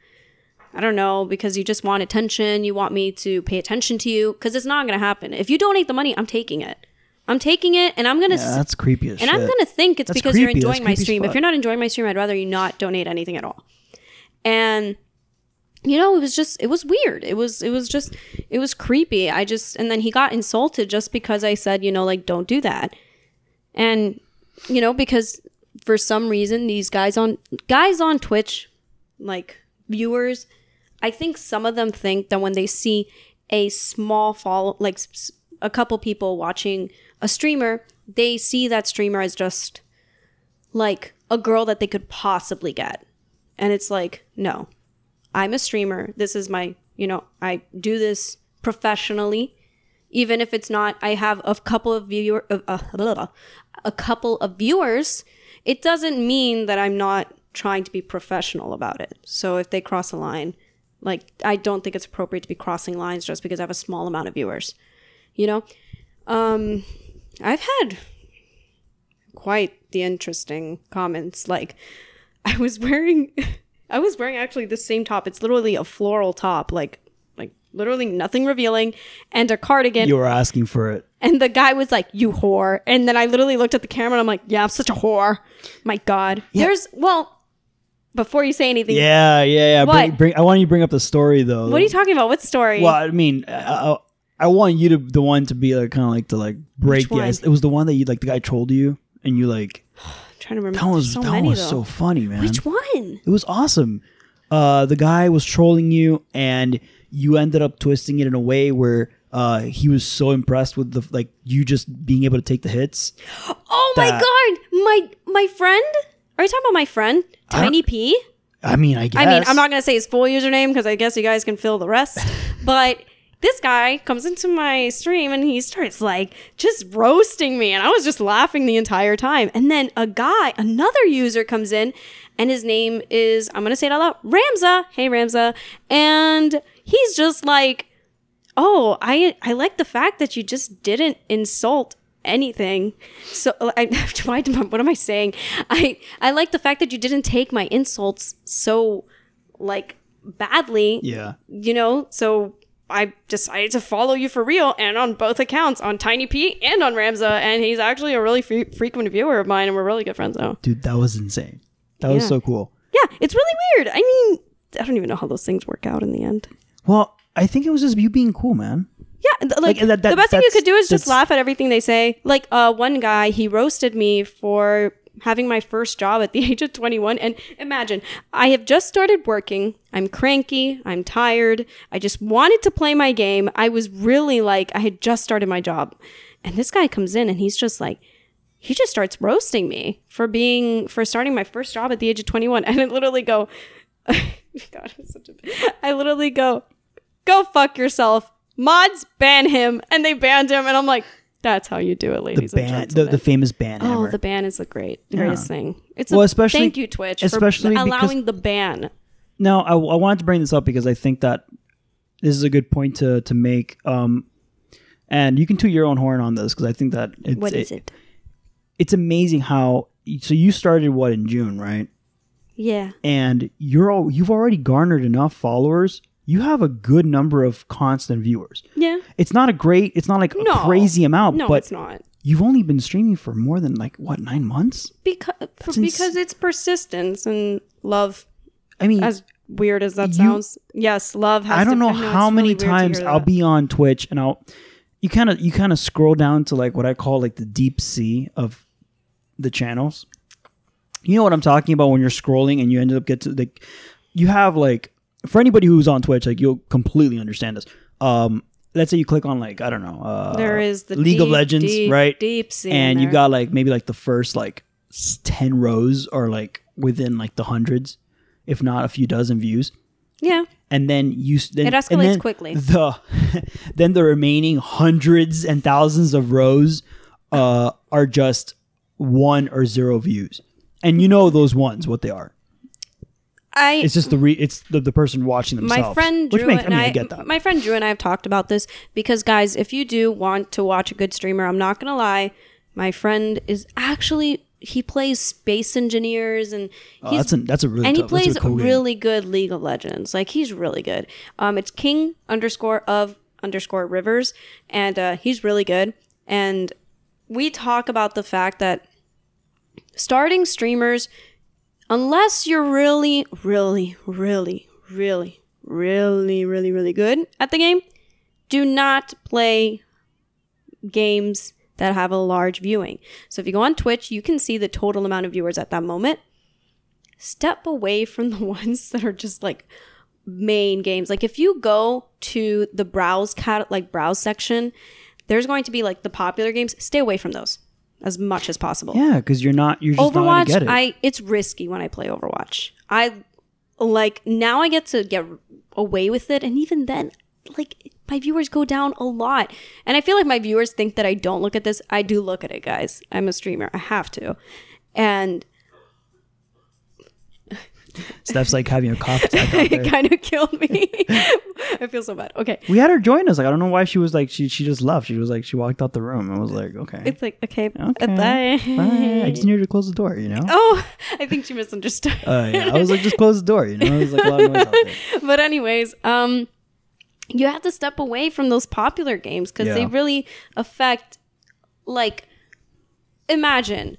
I don't know, because you just want attention, you want me to pay attention to you, because it's not going to happen. If you donate the money, I'm taking it. I'm taking it, and I'm to. Yeah, that's creepy as and shit. I'm to think it's That's because you're enjoying my stream. If you're not enjoying my stream, I'd rather you not donate anything at all. And you know, it was just it was weird. It was it was just it was creepy. I just and then he got insulted just because I said, you know, like don't do that. And you know, because for some reason these guys on guys on Twitch like viewers, I think some of them think that when they see a small follow like a couple people watching a streamer, they see that streamer as just like a girl that they could possibly get. And it's like, no. I'm a streamer. This is my, you know, I do this professionally. Even if it's not, I have a couple of viewer, uh, uh, a couple of viewers. It doesn't mean that I'm not trying to be professional about it. So if they cross a line, like I don't think it's appropriate to be crossing lines just because I have a small amount of viewers. You know, um, I've had quite the interesting comments. Like, [LAUGHS] I was wearing, I was wearing actually the same top. It's literally a floral top, like, like literally nothing revealing, and a cardigan. you were asking for it. and the guy was like, "You whore!" And then I literally looked at the camera and I'm like, "Yeah, I'm such a whore." My God, there's well. Before you say anything, Yeah, yeah, yeah. Bring, bring, I want you to bring up the story though. what are you talking about? What story? Well, I mean, I, I, I want you to the one to be like kind of like to like break the ice. It was the one that you like the guy trolled you and you like trying to remember. that was so that many was though. so funny, man. Which one? It was awesome. Uh, the guy was trolling you, and you ended up twisting it in a way where uh, he was so impressed with the like you just being able to take the hits. Oh my God, my my friend. Are you talking about my friend Tiny P? I mean, I guess. I mean, I'm not gonna say his full username because I guess you guys can fill the rest. [LAUGHS] but this guy comes into my stream and he starts like just roasting me, and I was just laughing the entire time. And then a guy, another user, comes in, and his name is I'm gonna say it out loud, Ramza. Hey Ramza, and he's just like, oh, I I like the fact that you just didn't insult anything. So [LAUGHS] I, [LAUGHS] why, what am I saying? I I like the fact that you didn't take my insults so like badly. Yeah. You know, so I decided to follow you for real and on both accounts on Tiny P and on Ramza, and he's actually a really fre- frequent viewer of mine, and we're really good friends now. Dude, that was insane. That was Yeah. so cool. Yeah, it's really weird. I mean, I don't even know how those things work out in the end. Well, I think it was just you being cool, man. Yeah, th- like, Like, that- that- the best thing you that's- could do is just that's- laugh at everything they say. Like uh, one guy, he roasted me for having my first job at the [LAUGHS] age of 21. And imagine, I have just started working. I'm cranky. I'm tired. I just wanted to play my game. I was really like, I had just started my job. And this guy comes in and he's just like, he just starts roasting me for being for starting my first job at the age of 21 [LAUGHS] and i literally go [LAUGHS] god I'm such a, i literally go go fuck yourself mods ban him and they banned him and i'm like that's how you do it The ladies and ban, the, gentlemen the famous ban oh the ban is the great greatest thing it's Well, a, especially- thank you twitch especially for allowing the ban No, I, I wanted to bring this up because I think that this is a good point to to make. Um, and you can toot your own horn on this because I think that it's what is it it's amazing how. So you started what in June, right? yeah And you're all, you've already garnered enough followers. You have a good number of constant viewers. yeah It's not a great. It's not like No. a crazy amount, no but it's not you've only been streaming for more than like what nine months. because because it's persistence and love I mean, as weird as that You- sounds yes love has to be. I don't to, know it's how many to times I'll be on Twitch and I'll you kind of you kind of scroll down to like what I call like the deep sea of the channels. You know what I'm talking about when you're scrolling and you end up get to like you have like for anybody who's on Twitch, like you'll completely understand this. Um, let's say you click on like I don't know, uh, there is the League of Legends, deep, right? Deep sea and you got like maybe like the first like 10 rows are like within like the hundreds if not a few dozen views yeah. and then you then, It escalates then quickly. [LAUGHS] the then the remaining hundreds and thousands of rows uh are just one or zero views and you know those ones what they are I it's just the re it's the, the person watching themselves my friend Drew makes, and I mean I, get that my friend Drew and I have talked about this because guys, if you do want to watch a good streamer, I'm not gonna lie, my friend is actually he plays space engineers and oh, he's that's a that's a really and he tough, a plays cool game. really good League of Legends. Like he's really good. Um, it's King underscore of underscore Rivers, and uh, he's really good. And we talk about the fact that starting streamers, unless you're really, really, really, really, really, really, really good at the game, do not play games that have a large viewing. So if you go on Twitch, you can see the total amount of viewers at that moment. Step away from the [LAUGHS] ones that are just like main games. Like if you go to the browse cat like browse section, there's going to be like the popular games. Stay away from those as much as possible. yeah because you're not you're just not Overwatch, get it I it's risky when I play Overwatch. I like now I get to get away with it, and even then, like my viewers go down a lot. And I feel like my viewers think that I don't look at this. I do look at it, guys. I'm a streamer. I have to. And Steph's like having a cough attack [LAUGHS] it kind of killed me. [LAUGHS] I feel so bad. Okay. We had her join us. Like I don't know why she was like she she just left. She was like she walked out the room. I was like okay, It's like, okay, Okay. bye. bye. I just needed to close the door. You know. Oh, I think she misunderstood. Uh, yeah, I was like just close the door. You know, it was like a lot of noise out there. [LAUGHS] but anyways, um, you have to step away from those popular games because they really affect. Like, imagine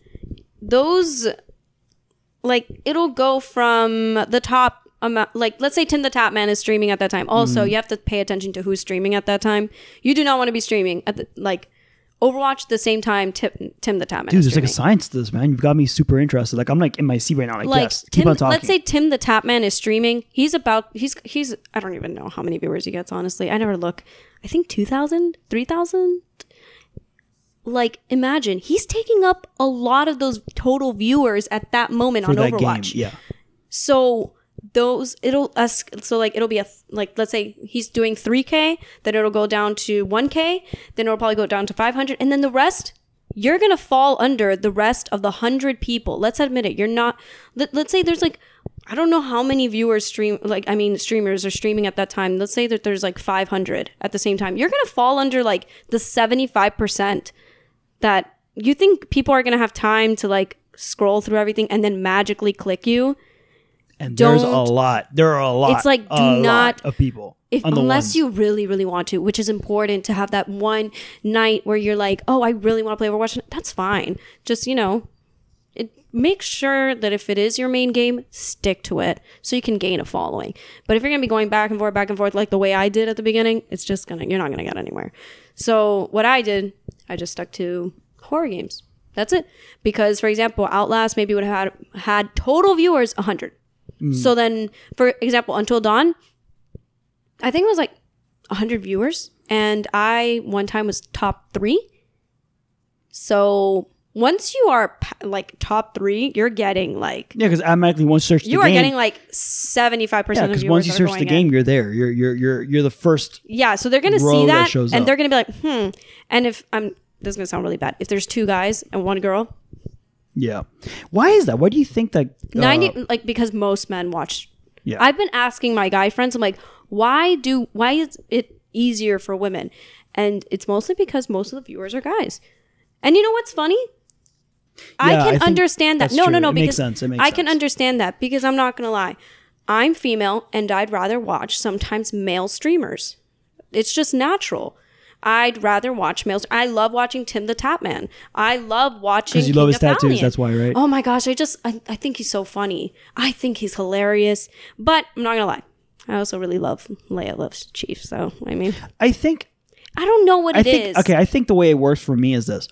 those. Like it'll go from the top amount. Like let's say Tim the Tatman is streaming at that time. Also, Mm-hmm. you have to pay attention to who's streaming at that time. You do not want to be streaming at the like. Overwatch the same time Tim, Tim the Tatman. Dude, there's like a science to this, man. You've got me super interested. Like I'm like in my seat right now. Like, like yes, keep on talking. let's say Tim the Tatman is streaming. He's about he's he's I don't even know how many viewers he gets honestly. I never look. I think 2000, 3000. Like imagine he's taking up a lot of those total viewers at that moment for on that Overwatch. game. Yeah. So those it'll us so like it'll be a like let's say he's doing 3k then it'll go down to 1k then it'll probably go down to 500 and then the rest you're gonna fall under the rest of the 100 people let's admit it you're not let, let's say there's like i don't know how many viewers stream like i mean streamers are streaming at that time let's say that there's like 500 at the same time you're gonna fall under like the 75% that you think people are gonna have time to like scroll through everything and then magically click you And there's a lot. There are a lot. It's like, do not- of people. if unless you really really want to which is important to have that one night where you're like oh i really want to play overwatch that's fine just you know it, make sure that if it is your main game stick to it so you can gain a following but if you're gonna be going back and forth back and forth like the way i did at the beginning it's just gonna you're not gonna get anywhere so what i did i just stuck to horror games. That's it. Because for example outlast maybe would have had had total viewers 100 hmm. so then for example until dawn I think it was like 100 viewers, and I one time was top three. So once you are like top three, you're getting like yeah, because automatically once you search the game, you are game, getting like 75 percent yeah, because once you search the in. game, you're there. You're you're you're you're the first. yeah. So they're gonna see that that, and up. they're gonna be like, hmm. And if I'm this is gonna sound really bad. If there's two guys and one girl, Yeah. Why is that? Why do you think that? uh, 90 like because most men watch Yeah. i've been asking my guy friends i'm like why do why is it easier for women and it's mostly because most of the viewers are guys and you know what's funny i I can think understand that no no true. no It makes because sense. It makes i can sense. understand that because i'm not gonna lie i'm female and i'd rather watch sometimes male streamers it's just natural I'd rather watch males. I love watching Tim the Tatman. I love watching Because you love his tattoos. Valiant. That's why, right? Oh my gosh, I just I, I think he's so funny. I think he's hilarious. But I'm not gonna lie. I also really love Leia loves Chief, so I mean I think I don't know what I it is. think okay. I think the way it works for me is this: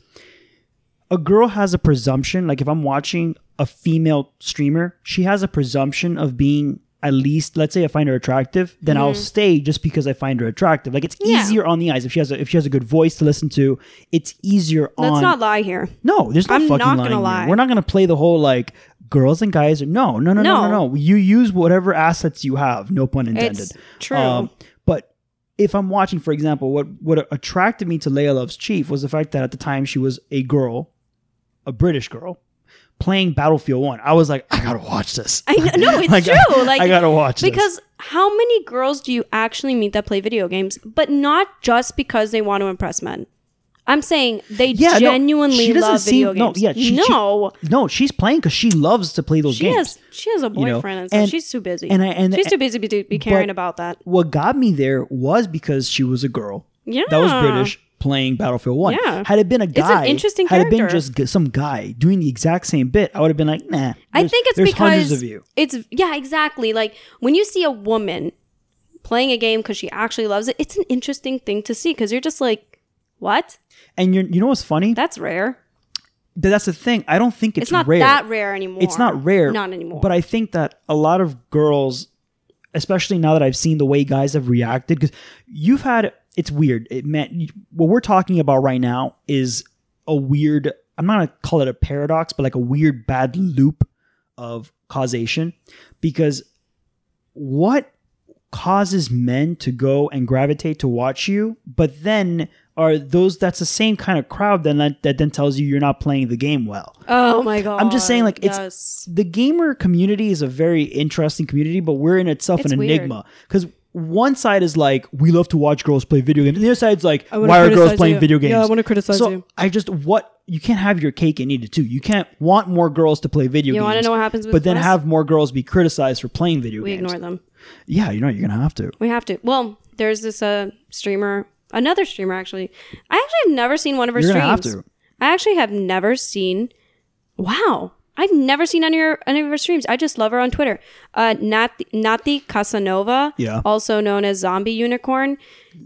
a girl has a presumption. Like if I'm watching a female streamer, she has a presumption of being at least let's say I find her attractive, then I'll stay just because I find her attractive. Like it's Mm-hmm. Yeah. easier on the eyes if she has a, if she has a good voice to listen to. It's easier Let's on. not lie here. no, there's no I'm fucking not lying gonna lie. We're not gonna play the whole like girls and guys. No, no, no, no, no, No. no. You use whatever assets you have. No pun intended. It's true. but if I'm watching, for example, what what attracted me to Leia Loves Chief was the fact that at the time she was a girl, a British girl, playing Battlefield One. I was like, I gotta watch this. I know, no, [LAUGHS] it's Like, I- true. [LAUGHS] Like I gotta watch this. because how many girls do you actually meet that play video games, but not just because they want to impress men? I'm saying they Yeah, no, genuinely she doesn't love seem- video no, yeah, she- she- no, no, she's playing because she loves to play those she games. has she has a know, boyfriend and stuff. and- she's too busy. and I- and- she's too busy to be, be caring about that. what got me there was because she was a girl Yeah, that was British playing Battlefield One. Yeah. Had it been a guy, interesting had it been just g- some guy doing the exact same bit, I would have been like, nah. I think it's there's hundreds because of you. it's yeah, exactly. Like when you see a woman playing a game because she actually loves it, it's an interesting thing to see because you're just like, what? And you you know what's funny? That's rare. Th- That's the thing. I don't think it's, It's not rare. that rare anymore. It's not rare. Not anymore. But I think that a lot of girls, especially now that I've seen the way guys have reacted, because you've had it's weird. It meant what we're talking about right now is a weird. I'm not gonna call it a paradox, but like a weird bad loop of causation, because what causes men to go and gravitate to watch you, but then are those that's the same kind of crowd then that, that then tells you you're not playing the game well. oh my god. I'm just saying, like, it's- yes. The gamer community is a very interesting community, but we're in itself It's an weird. enigma because one side is like we love to watch girls play video games, and the other side's like why are girls playing you. video games? Yeah, I wanna criticize so you. I just what you can't have your cake and eat it too. You can't want more girls to play video You games. wanna know what happens with but then us? have more girls be criticized for playing video we games. We ignore them. Yeah, you know you're gonna have to. We have to. Well, there's this uh streamer, another streamer actually. I actually have never seen one of her You're streams. have to. I actually have never seen. Wow, I've never seen any of her, any of her streams. I just love her on Twitter. Uh, Nati, Nati Casanova, Yeah. also known as Zombie Unicorn.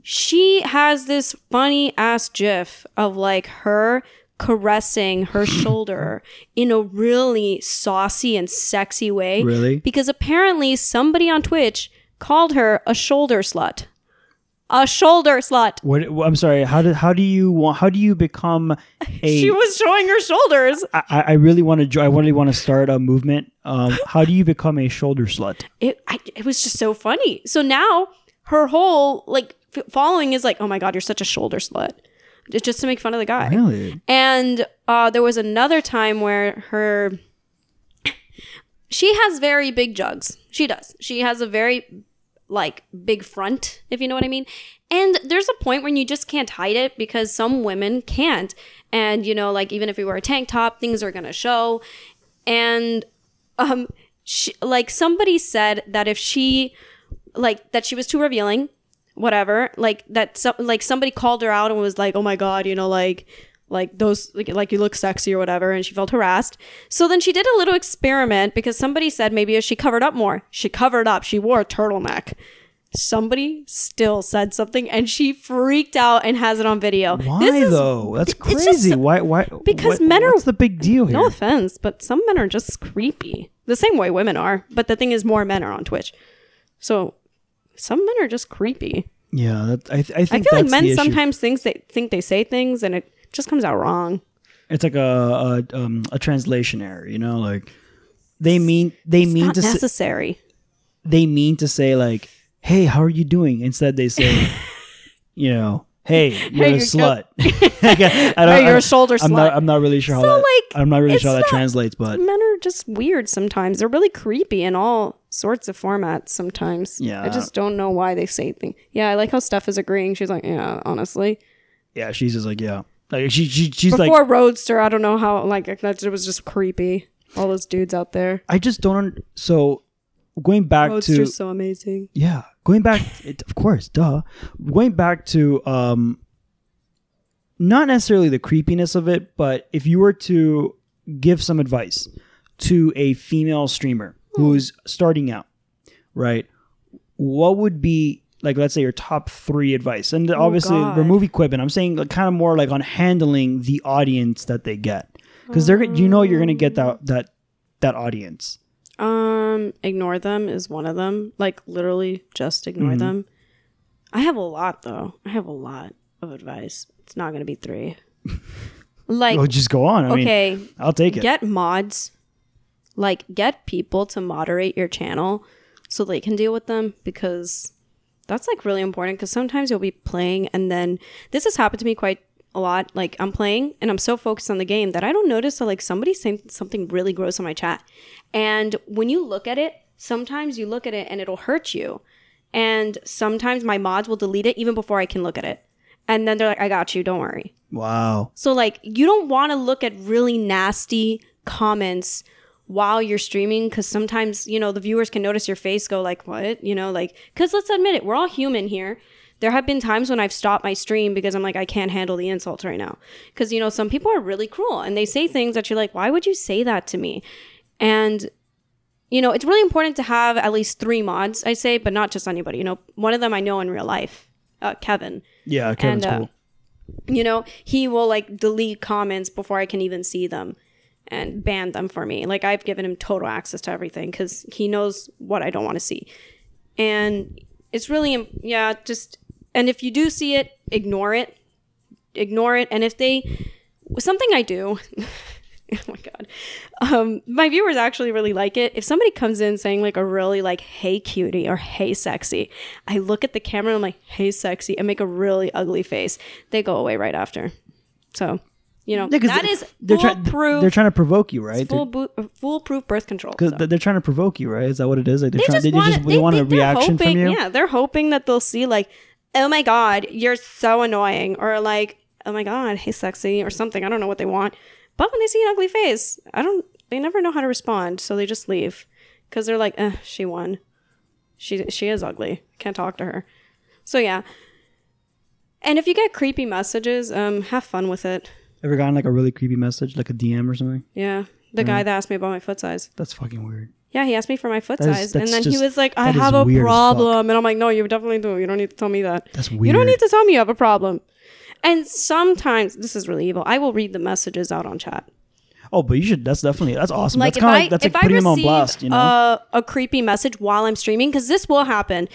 She has this funny ass GIF of like her caressing her [LAUGHS] shoulder in a really saucy and sexy way. Really? Because apparently somebody on Twitch called her a shoulder slut. A shoulder slut. What I'm sorry. How do how do you want? How do you become [LAUGHS] a? She was showing her shoulders. I, I really want to. jo- I really want to start a movement. Um, [LAUGHS] how do you become a shoulder slut? It I, it was just so funny. So now her whole like f- following is like, "Oh my god, you're such a shoulder slut." It's just to make fun of the guy. Really? And uh, there was another time where her she has very big jugs. She does. She has a very like big front, if you know what I mean. And there's a point when you just can't hide it because some women can't. And you know, like even if you wear a tank top, things are gonna show. And um, she, like somebody said that if she like that she was too revealing whatever like that some like somebody called her out and was like oh my god you know like like those like, like you look sexy or whatever and she felt harassed so then she did a little experiment because somebody said maybe if she covered up more she covered up she wore a turtleneck somebody still said something and she freaked out and has it on video Why is- though? That's it's just- crazy. why? Why? because what- men are- What's the big deal here? no offense but some men are just creepy the same way women are but the thing is more men are on twitch so some men are just creepy yeah, that, I, th- I I think feel like men sometimes thinks they think they say things and it just comes out wrong. it's like a a, um, a translation error. You know, like they mean they mean Not to say, necessary. they mean to say like, "Hey, how are you doing?" Instead, they say, [LAUGHS] you know, "Hey, you're Hey, a you're slut." [LAUGHS] [LAUGHS] I don't, hey, you're a shoulder I'm slut. not. I'm not really sure how So, that. like, I'm not really sure how that translates, but Men are just weird sometimes. They're really creepy in all sorts of formats sometimes. Yeah. I just don't know why they say things. Yeah, I like how Steph is agreeing. She's like, yeah, honestly. yeah, she's just like, yeah, like she, she she's like, Before Roadster, I don't know how, like, that it was just creepy. All those dudes out there. I just don't. So going back to Roadster's so amazing. Yeah, going back, it, of course, duh. Going back to um, not necessarily the creepiness of it, but if you were to give some advice to a female streamer who's starting out, right? What would be like, let's say, your top three advice? And obviously, God. remove equipment. I'm saying like, kind of more like on handling the audience that they get, because they're you know you're gonna get that that that audience. Um, ignore them is one of them. Like literally just ignore Mhm. them. I have a lot though. I have a lot of advice. It's not gonna be three. [LAUGHS] like well, just go on. I mean, okay, I'll take it. get mods. Like get people to moderate your channel so they can deal with them because that's like really important because sometimes you'll be playing and then this has happened to me quite a lot. Like I'm playing and I'm so focused on the game that I don't notice that like somebody's saying something really gross on my chat. And when you look at it, sometimes you look at it and it'll hurt you. And sometimes my mods will delete it even before I can look at it. And then they're like, I got you, don't worry. wow. So like you don't want to look at really nasty comments while you're streaming because sometimes you know the viewers can notice your face go like what? You know like because let's admit it we're all human here. There have been times when i've stopped my stream because i'm like i can't handle the insults right now. Because you know some people are really cruel and they say things that you're like why would you say that to me? And you know it's really important to have at least three mods i say but not just anybody you know one of them i know in real life uh, kevin. Yeah, Kevin's And, uh, cool. you know he will like delete comments before i can even see them and ban them for me. Like i've given him total access to everything because he knows what i don't want to see. And it's really yeah just and if you do see it ignore it. Ignore it and if they something i do [LAUGHS] oh my god um my viewers actually really like it. If somebody comes in saying like a really like hey cutie or hey sexy i look at the camera and i'm like hey sexy and make a really ugly face they go away right after. So you know Yeah, that they- is they're trying. foolproof They're trying to provoke you, right? full bo- foolproof birth control Because so. they're trying to provoke you, right? Is that what it is? Like they're they trying. just They want, just they, want a reaction hoping, from you. Yeah, they're hoping that they'll see like, oh my god, you're so annoying, or like, oh my god, hey sexy, or something. I don't know what they want, but when they see an ugly face, I don't. They never know how to respond, so they just leave because they're like, eh, she won. She she is ugly. Can't talk to her. So yeah. And if you get creepy messages, um, have fun with it. Ever gotten like a really creepy message, like a DM or something? Yeah. The guy that asked me about my foot size. That's fucking weird. Yeah, he asked me for my foot That is- size, and then he was like, "I that is have a weird as fuck. problem," and I'm like, "No, you definitely do. You don't need to tell me that. That's weird. You don't need to tell me you have a problem." And sometimes this is really evil. I will read the messages out on chat. Oh, but you should. That's definitely that's awesome. Like that's if kind of I like that's if like I putting them on receive blast. You know. uh, a creepy message while I'm streaming, because this will happen.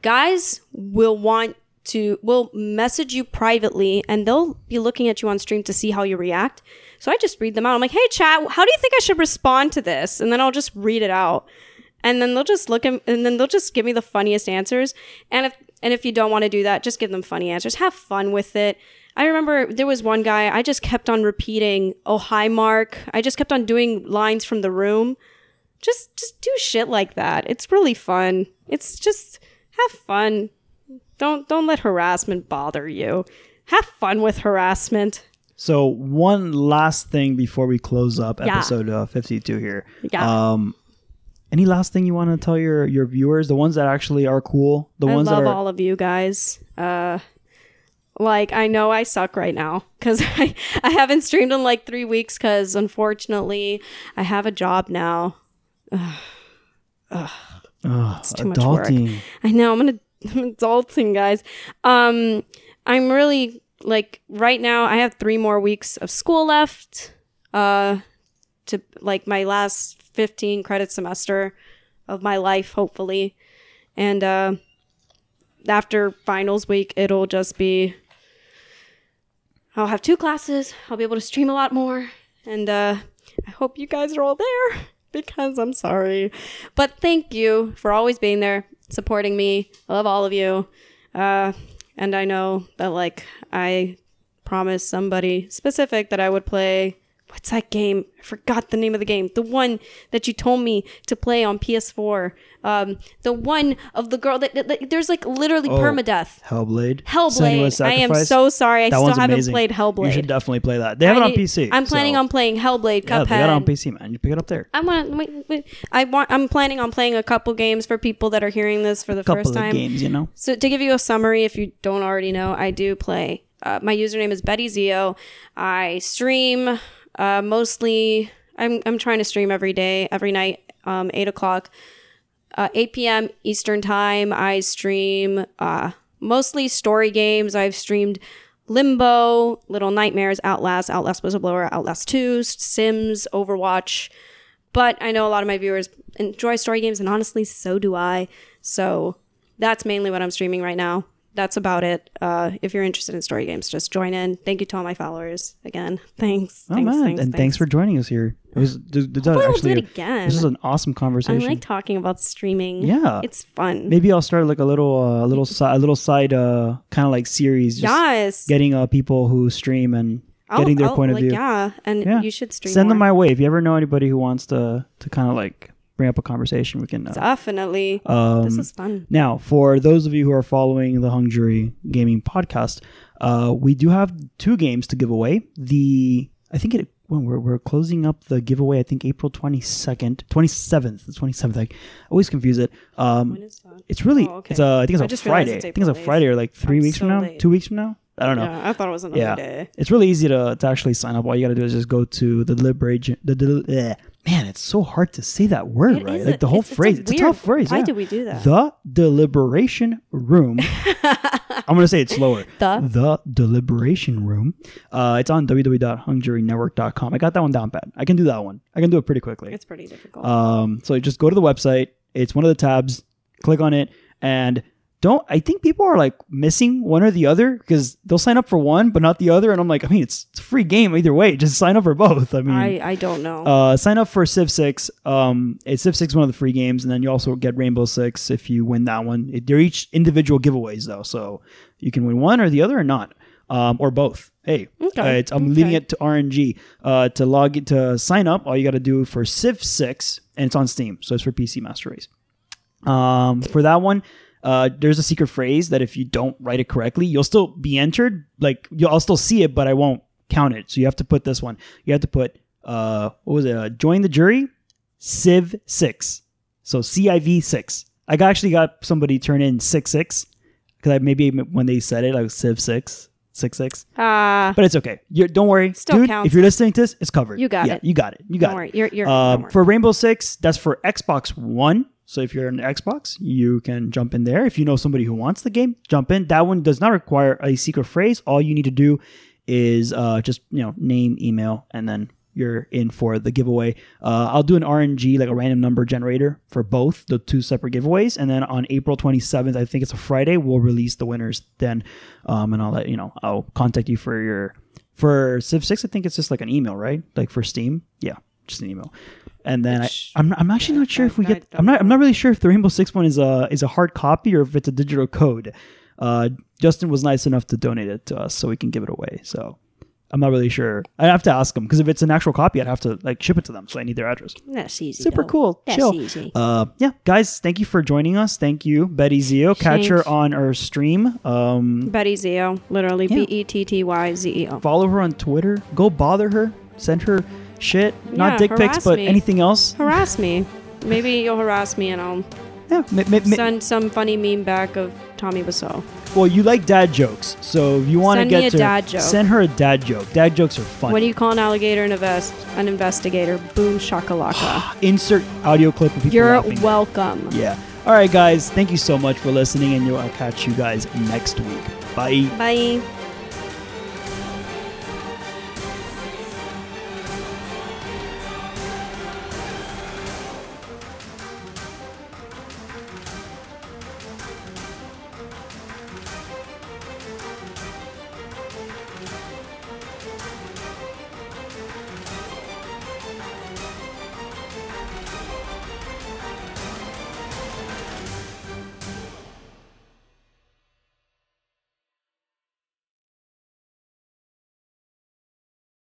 Guys will want to will message you privately, and they'll be looking at you on stream to see how you react. So I just read them out. I'm like, "Hey, chat, how do you think I should respond to this?" And then I'll just read it out, and then they'll just look at, and then they'll just give me the funniest answers. And if and if you don't want to do that, just give them funny answers. Have fun with it. I remember there was one guy I just kept on repeating, "Oh hi, Mark." I just kept on doing lines from the room. Just just do shit like that. It's really fun. It's just have fun. Don't don't let harassment bother you. Have fun with harassment. so one last thing before we close up Yeah. episode uh, fifty-two here. Yeah. Um, any last thing you want to tell your your viewers, the ones that actually are cool, the I ones love that are all of you guys. Uh like I know I suck right now cuz [LAUGHS] I I haven't streamed in like 3 weeks cuz unfortunately I have a job now. [SIGHS] Ugh, Ugh. It's too much work. I know I'm gonna [LAUGHS] adulting, guys. Um, I'm really like right now. I have three more weeks of school left. Uh, to like my last 15 credit semester of my life, hopefully, and uh, after finals week, it'll just be. I'll have two classes. I'll be able to stream a lot more, and uh, I hope you guys are all there [LAUGHS] because I'm sorry. But thank you for always being there, supporting me. I love all of you. Uh, and I know that, like, I promised somebody specific that I would play. What's that game? I forgot the name of the game. The one that you told me to play on PS4. Um, the one of the girl that, that- that- there's like literally Oh, permadeath. Hellblade. Hellblade. I am so sorry. I That still haven't amazing. played Hellblade. You should definitely play that. They have it on PC. I'm planning so- on playing Hellblade. Yeah, they got it on PC, man. You pick it up there. I want. Wait, wait. I want. I'm planning on playing a couple games for people that are hearing this for the couple first of time. games, you know. So to give you a summary, if you don't already know, I do play. Uh, my username is Betty Zeo. I stream uh, mostly. I'm I'm trying to stream every day, every night, um, eight o'clock, uh, eight p.m. Eastern time. I stream uh, mostly story games. I've streamed Limbo, Little Nightmares, Outlast, Outlast Whistleblower, Outlast Two, Sims, Overwatch but I know a lot of my viewers enjoy story games, and honestly, so do I. So that's mainly what I'm streaming right now. That's about it. Uh, if you're interested in story games, just join in. Thank you to all my followers again. [LAUGHS] Thanks. Oh thanks, man, thanks, and thanks for joining us here. It was th- th- Hopefully we'll do it again. this is an awesome conversation. I like talking about streaming. Yeah. it's fun. Maybe I'll start like a little, uh, a little side, a little side, uh, kind of like series, just yes, getting uh, people who stream and I'll- getting their I'll- point of like, view. Yeah, and Yeah. you should stream. Send them my way if you ever know anybody who wants to to kind of like bring up a conversation. We can. Uh, Definitely. um, this is fun. Now, for those of you who are following the Hung Jury Gaming podcast, uh, we do have two games to give away. The I think it when we're, we're closing up the giveaway. I think April twenty second, twenty seventh, the twenty seventh. I always confuse it. Um, When is that? it's really Oh, okay. it's a I think it's I a Friday. it's I think it's a Friday or like 3 I'm weeks from now, late. two weeks from now. I don't know. Yeah, I thought it was another Yeah. day. It's really easy to, to actually sign up. All you got to do is just go to the deliberation. The del- eh. man, it's so hard to say that word It right. Like the whole it's- it's a phrase. It's a, tough phrase. Why yeah. do we do that? The deliberation room. [LAUGHS] I'm gonna say it slower. The? the deliberation room. Uh, it's on www.hungjurynetwork.com. I got that one down pat. I can do that one. I can do it pretty quickly. It's pretty difficult. Um, so just go to the website. It's one of the tabs. Click on it, and don't. I think people are like missing one or the other because they'll sign up for one but not the other. And I'm like, I mean, it's, it's a free game either way. [LAUGHS] Just sign up for both. I mean, I I don't know. uh, sign up for Civ Six. Um, it's Civ Six, one of the free games, and then you also get Rainbow Six if you win that one. It, they're each individual giveaways though, so you can win one or the other or not, um, or both. Hey, Okay, uh, it's, I'm leaving it to RNG. Uh, to log it to sign up, all you got to do for Civ Six, and it's on Steam, so it's for PC Master Race. Um, for that one, uh, there's a secret phrase that if you don't write it correctly, you'll still be entered. Like you'll, I'll still see it, but I won't count it. So you have to put this one. You have to put uh, what was it? Uh, join the jury, Civ six. So CIV six. I actually got somebody turn in six six because I maybe when they said it, I was Civ six six six. Ah, But it's okay. You're, don't worry, Still dude. counts. If you're listening to this, it's covered. You got Yeah, it. You got it. You got don't it. worry. You're you're. Worry. for Rainbow Six, that's for Xbox One. So if you're on Xbox, you can jump in there. If you know somebody who wants the game, jump in. That one does not require a secret phrase. All you need to do is uh, just you know name, email, and then you're in for the giveaway. Uh, I'll do an RNG like a random number generator for both the two separate giveaways, and then on April 27th, I think it's a Friday, we'll release the winners then, um, and I'll let you know. I'll contact you for your for Civ Six. I think it's just like an email, right? Like for Steam, yeah, just an email. And then Which- I, I'm, I'm actually not sure I- if we I get. don't I'm not. I'm not really sure if the Rainbow Six one is a is a hard copy or if it's a digital code. Uh, Justin was nice enough to donate it to us so we can give it away. So I'm not really sure. I have to ask him because if it's an actual copy, I'd have to like ship it to them. So I need their address. That's easy. Super though. cool. That's Chill. easy. Uh, yeah, guys, thank you for joining us. Thank you, Betty Zeo. Catch her on our stream. Um, Betty Zeo, literally Yeah. B E T T Y Z E O. follow her on Twitter. Go bother her. Send her shit. Not Yeah, dick pics, but me. anything else. Harass me. Maybe you'll harass me and I'll Yeah. ma- ma- ma- send some funny meme back of Tommy Wiseau. well, you like dad jokes, so if you want to get to dad joke. send her a dad joke. Dad jokes are fun. What do you call an alligator in a vest? An investigator. Boom shakalaka. [GASPS] Insert audio clip of people You're laughing. welcome. yeah. All right, guys. Thank you so much for listening, and I'll catch you guys next week. Bye. Bye.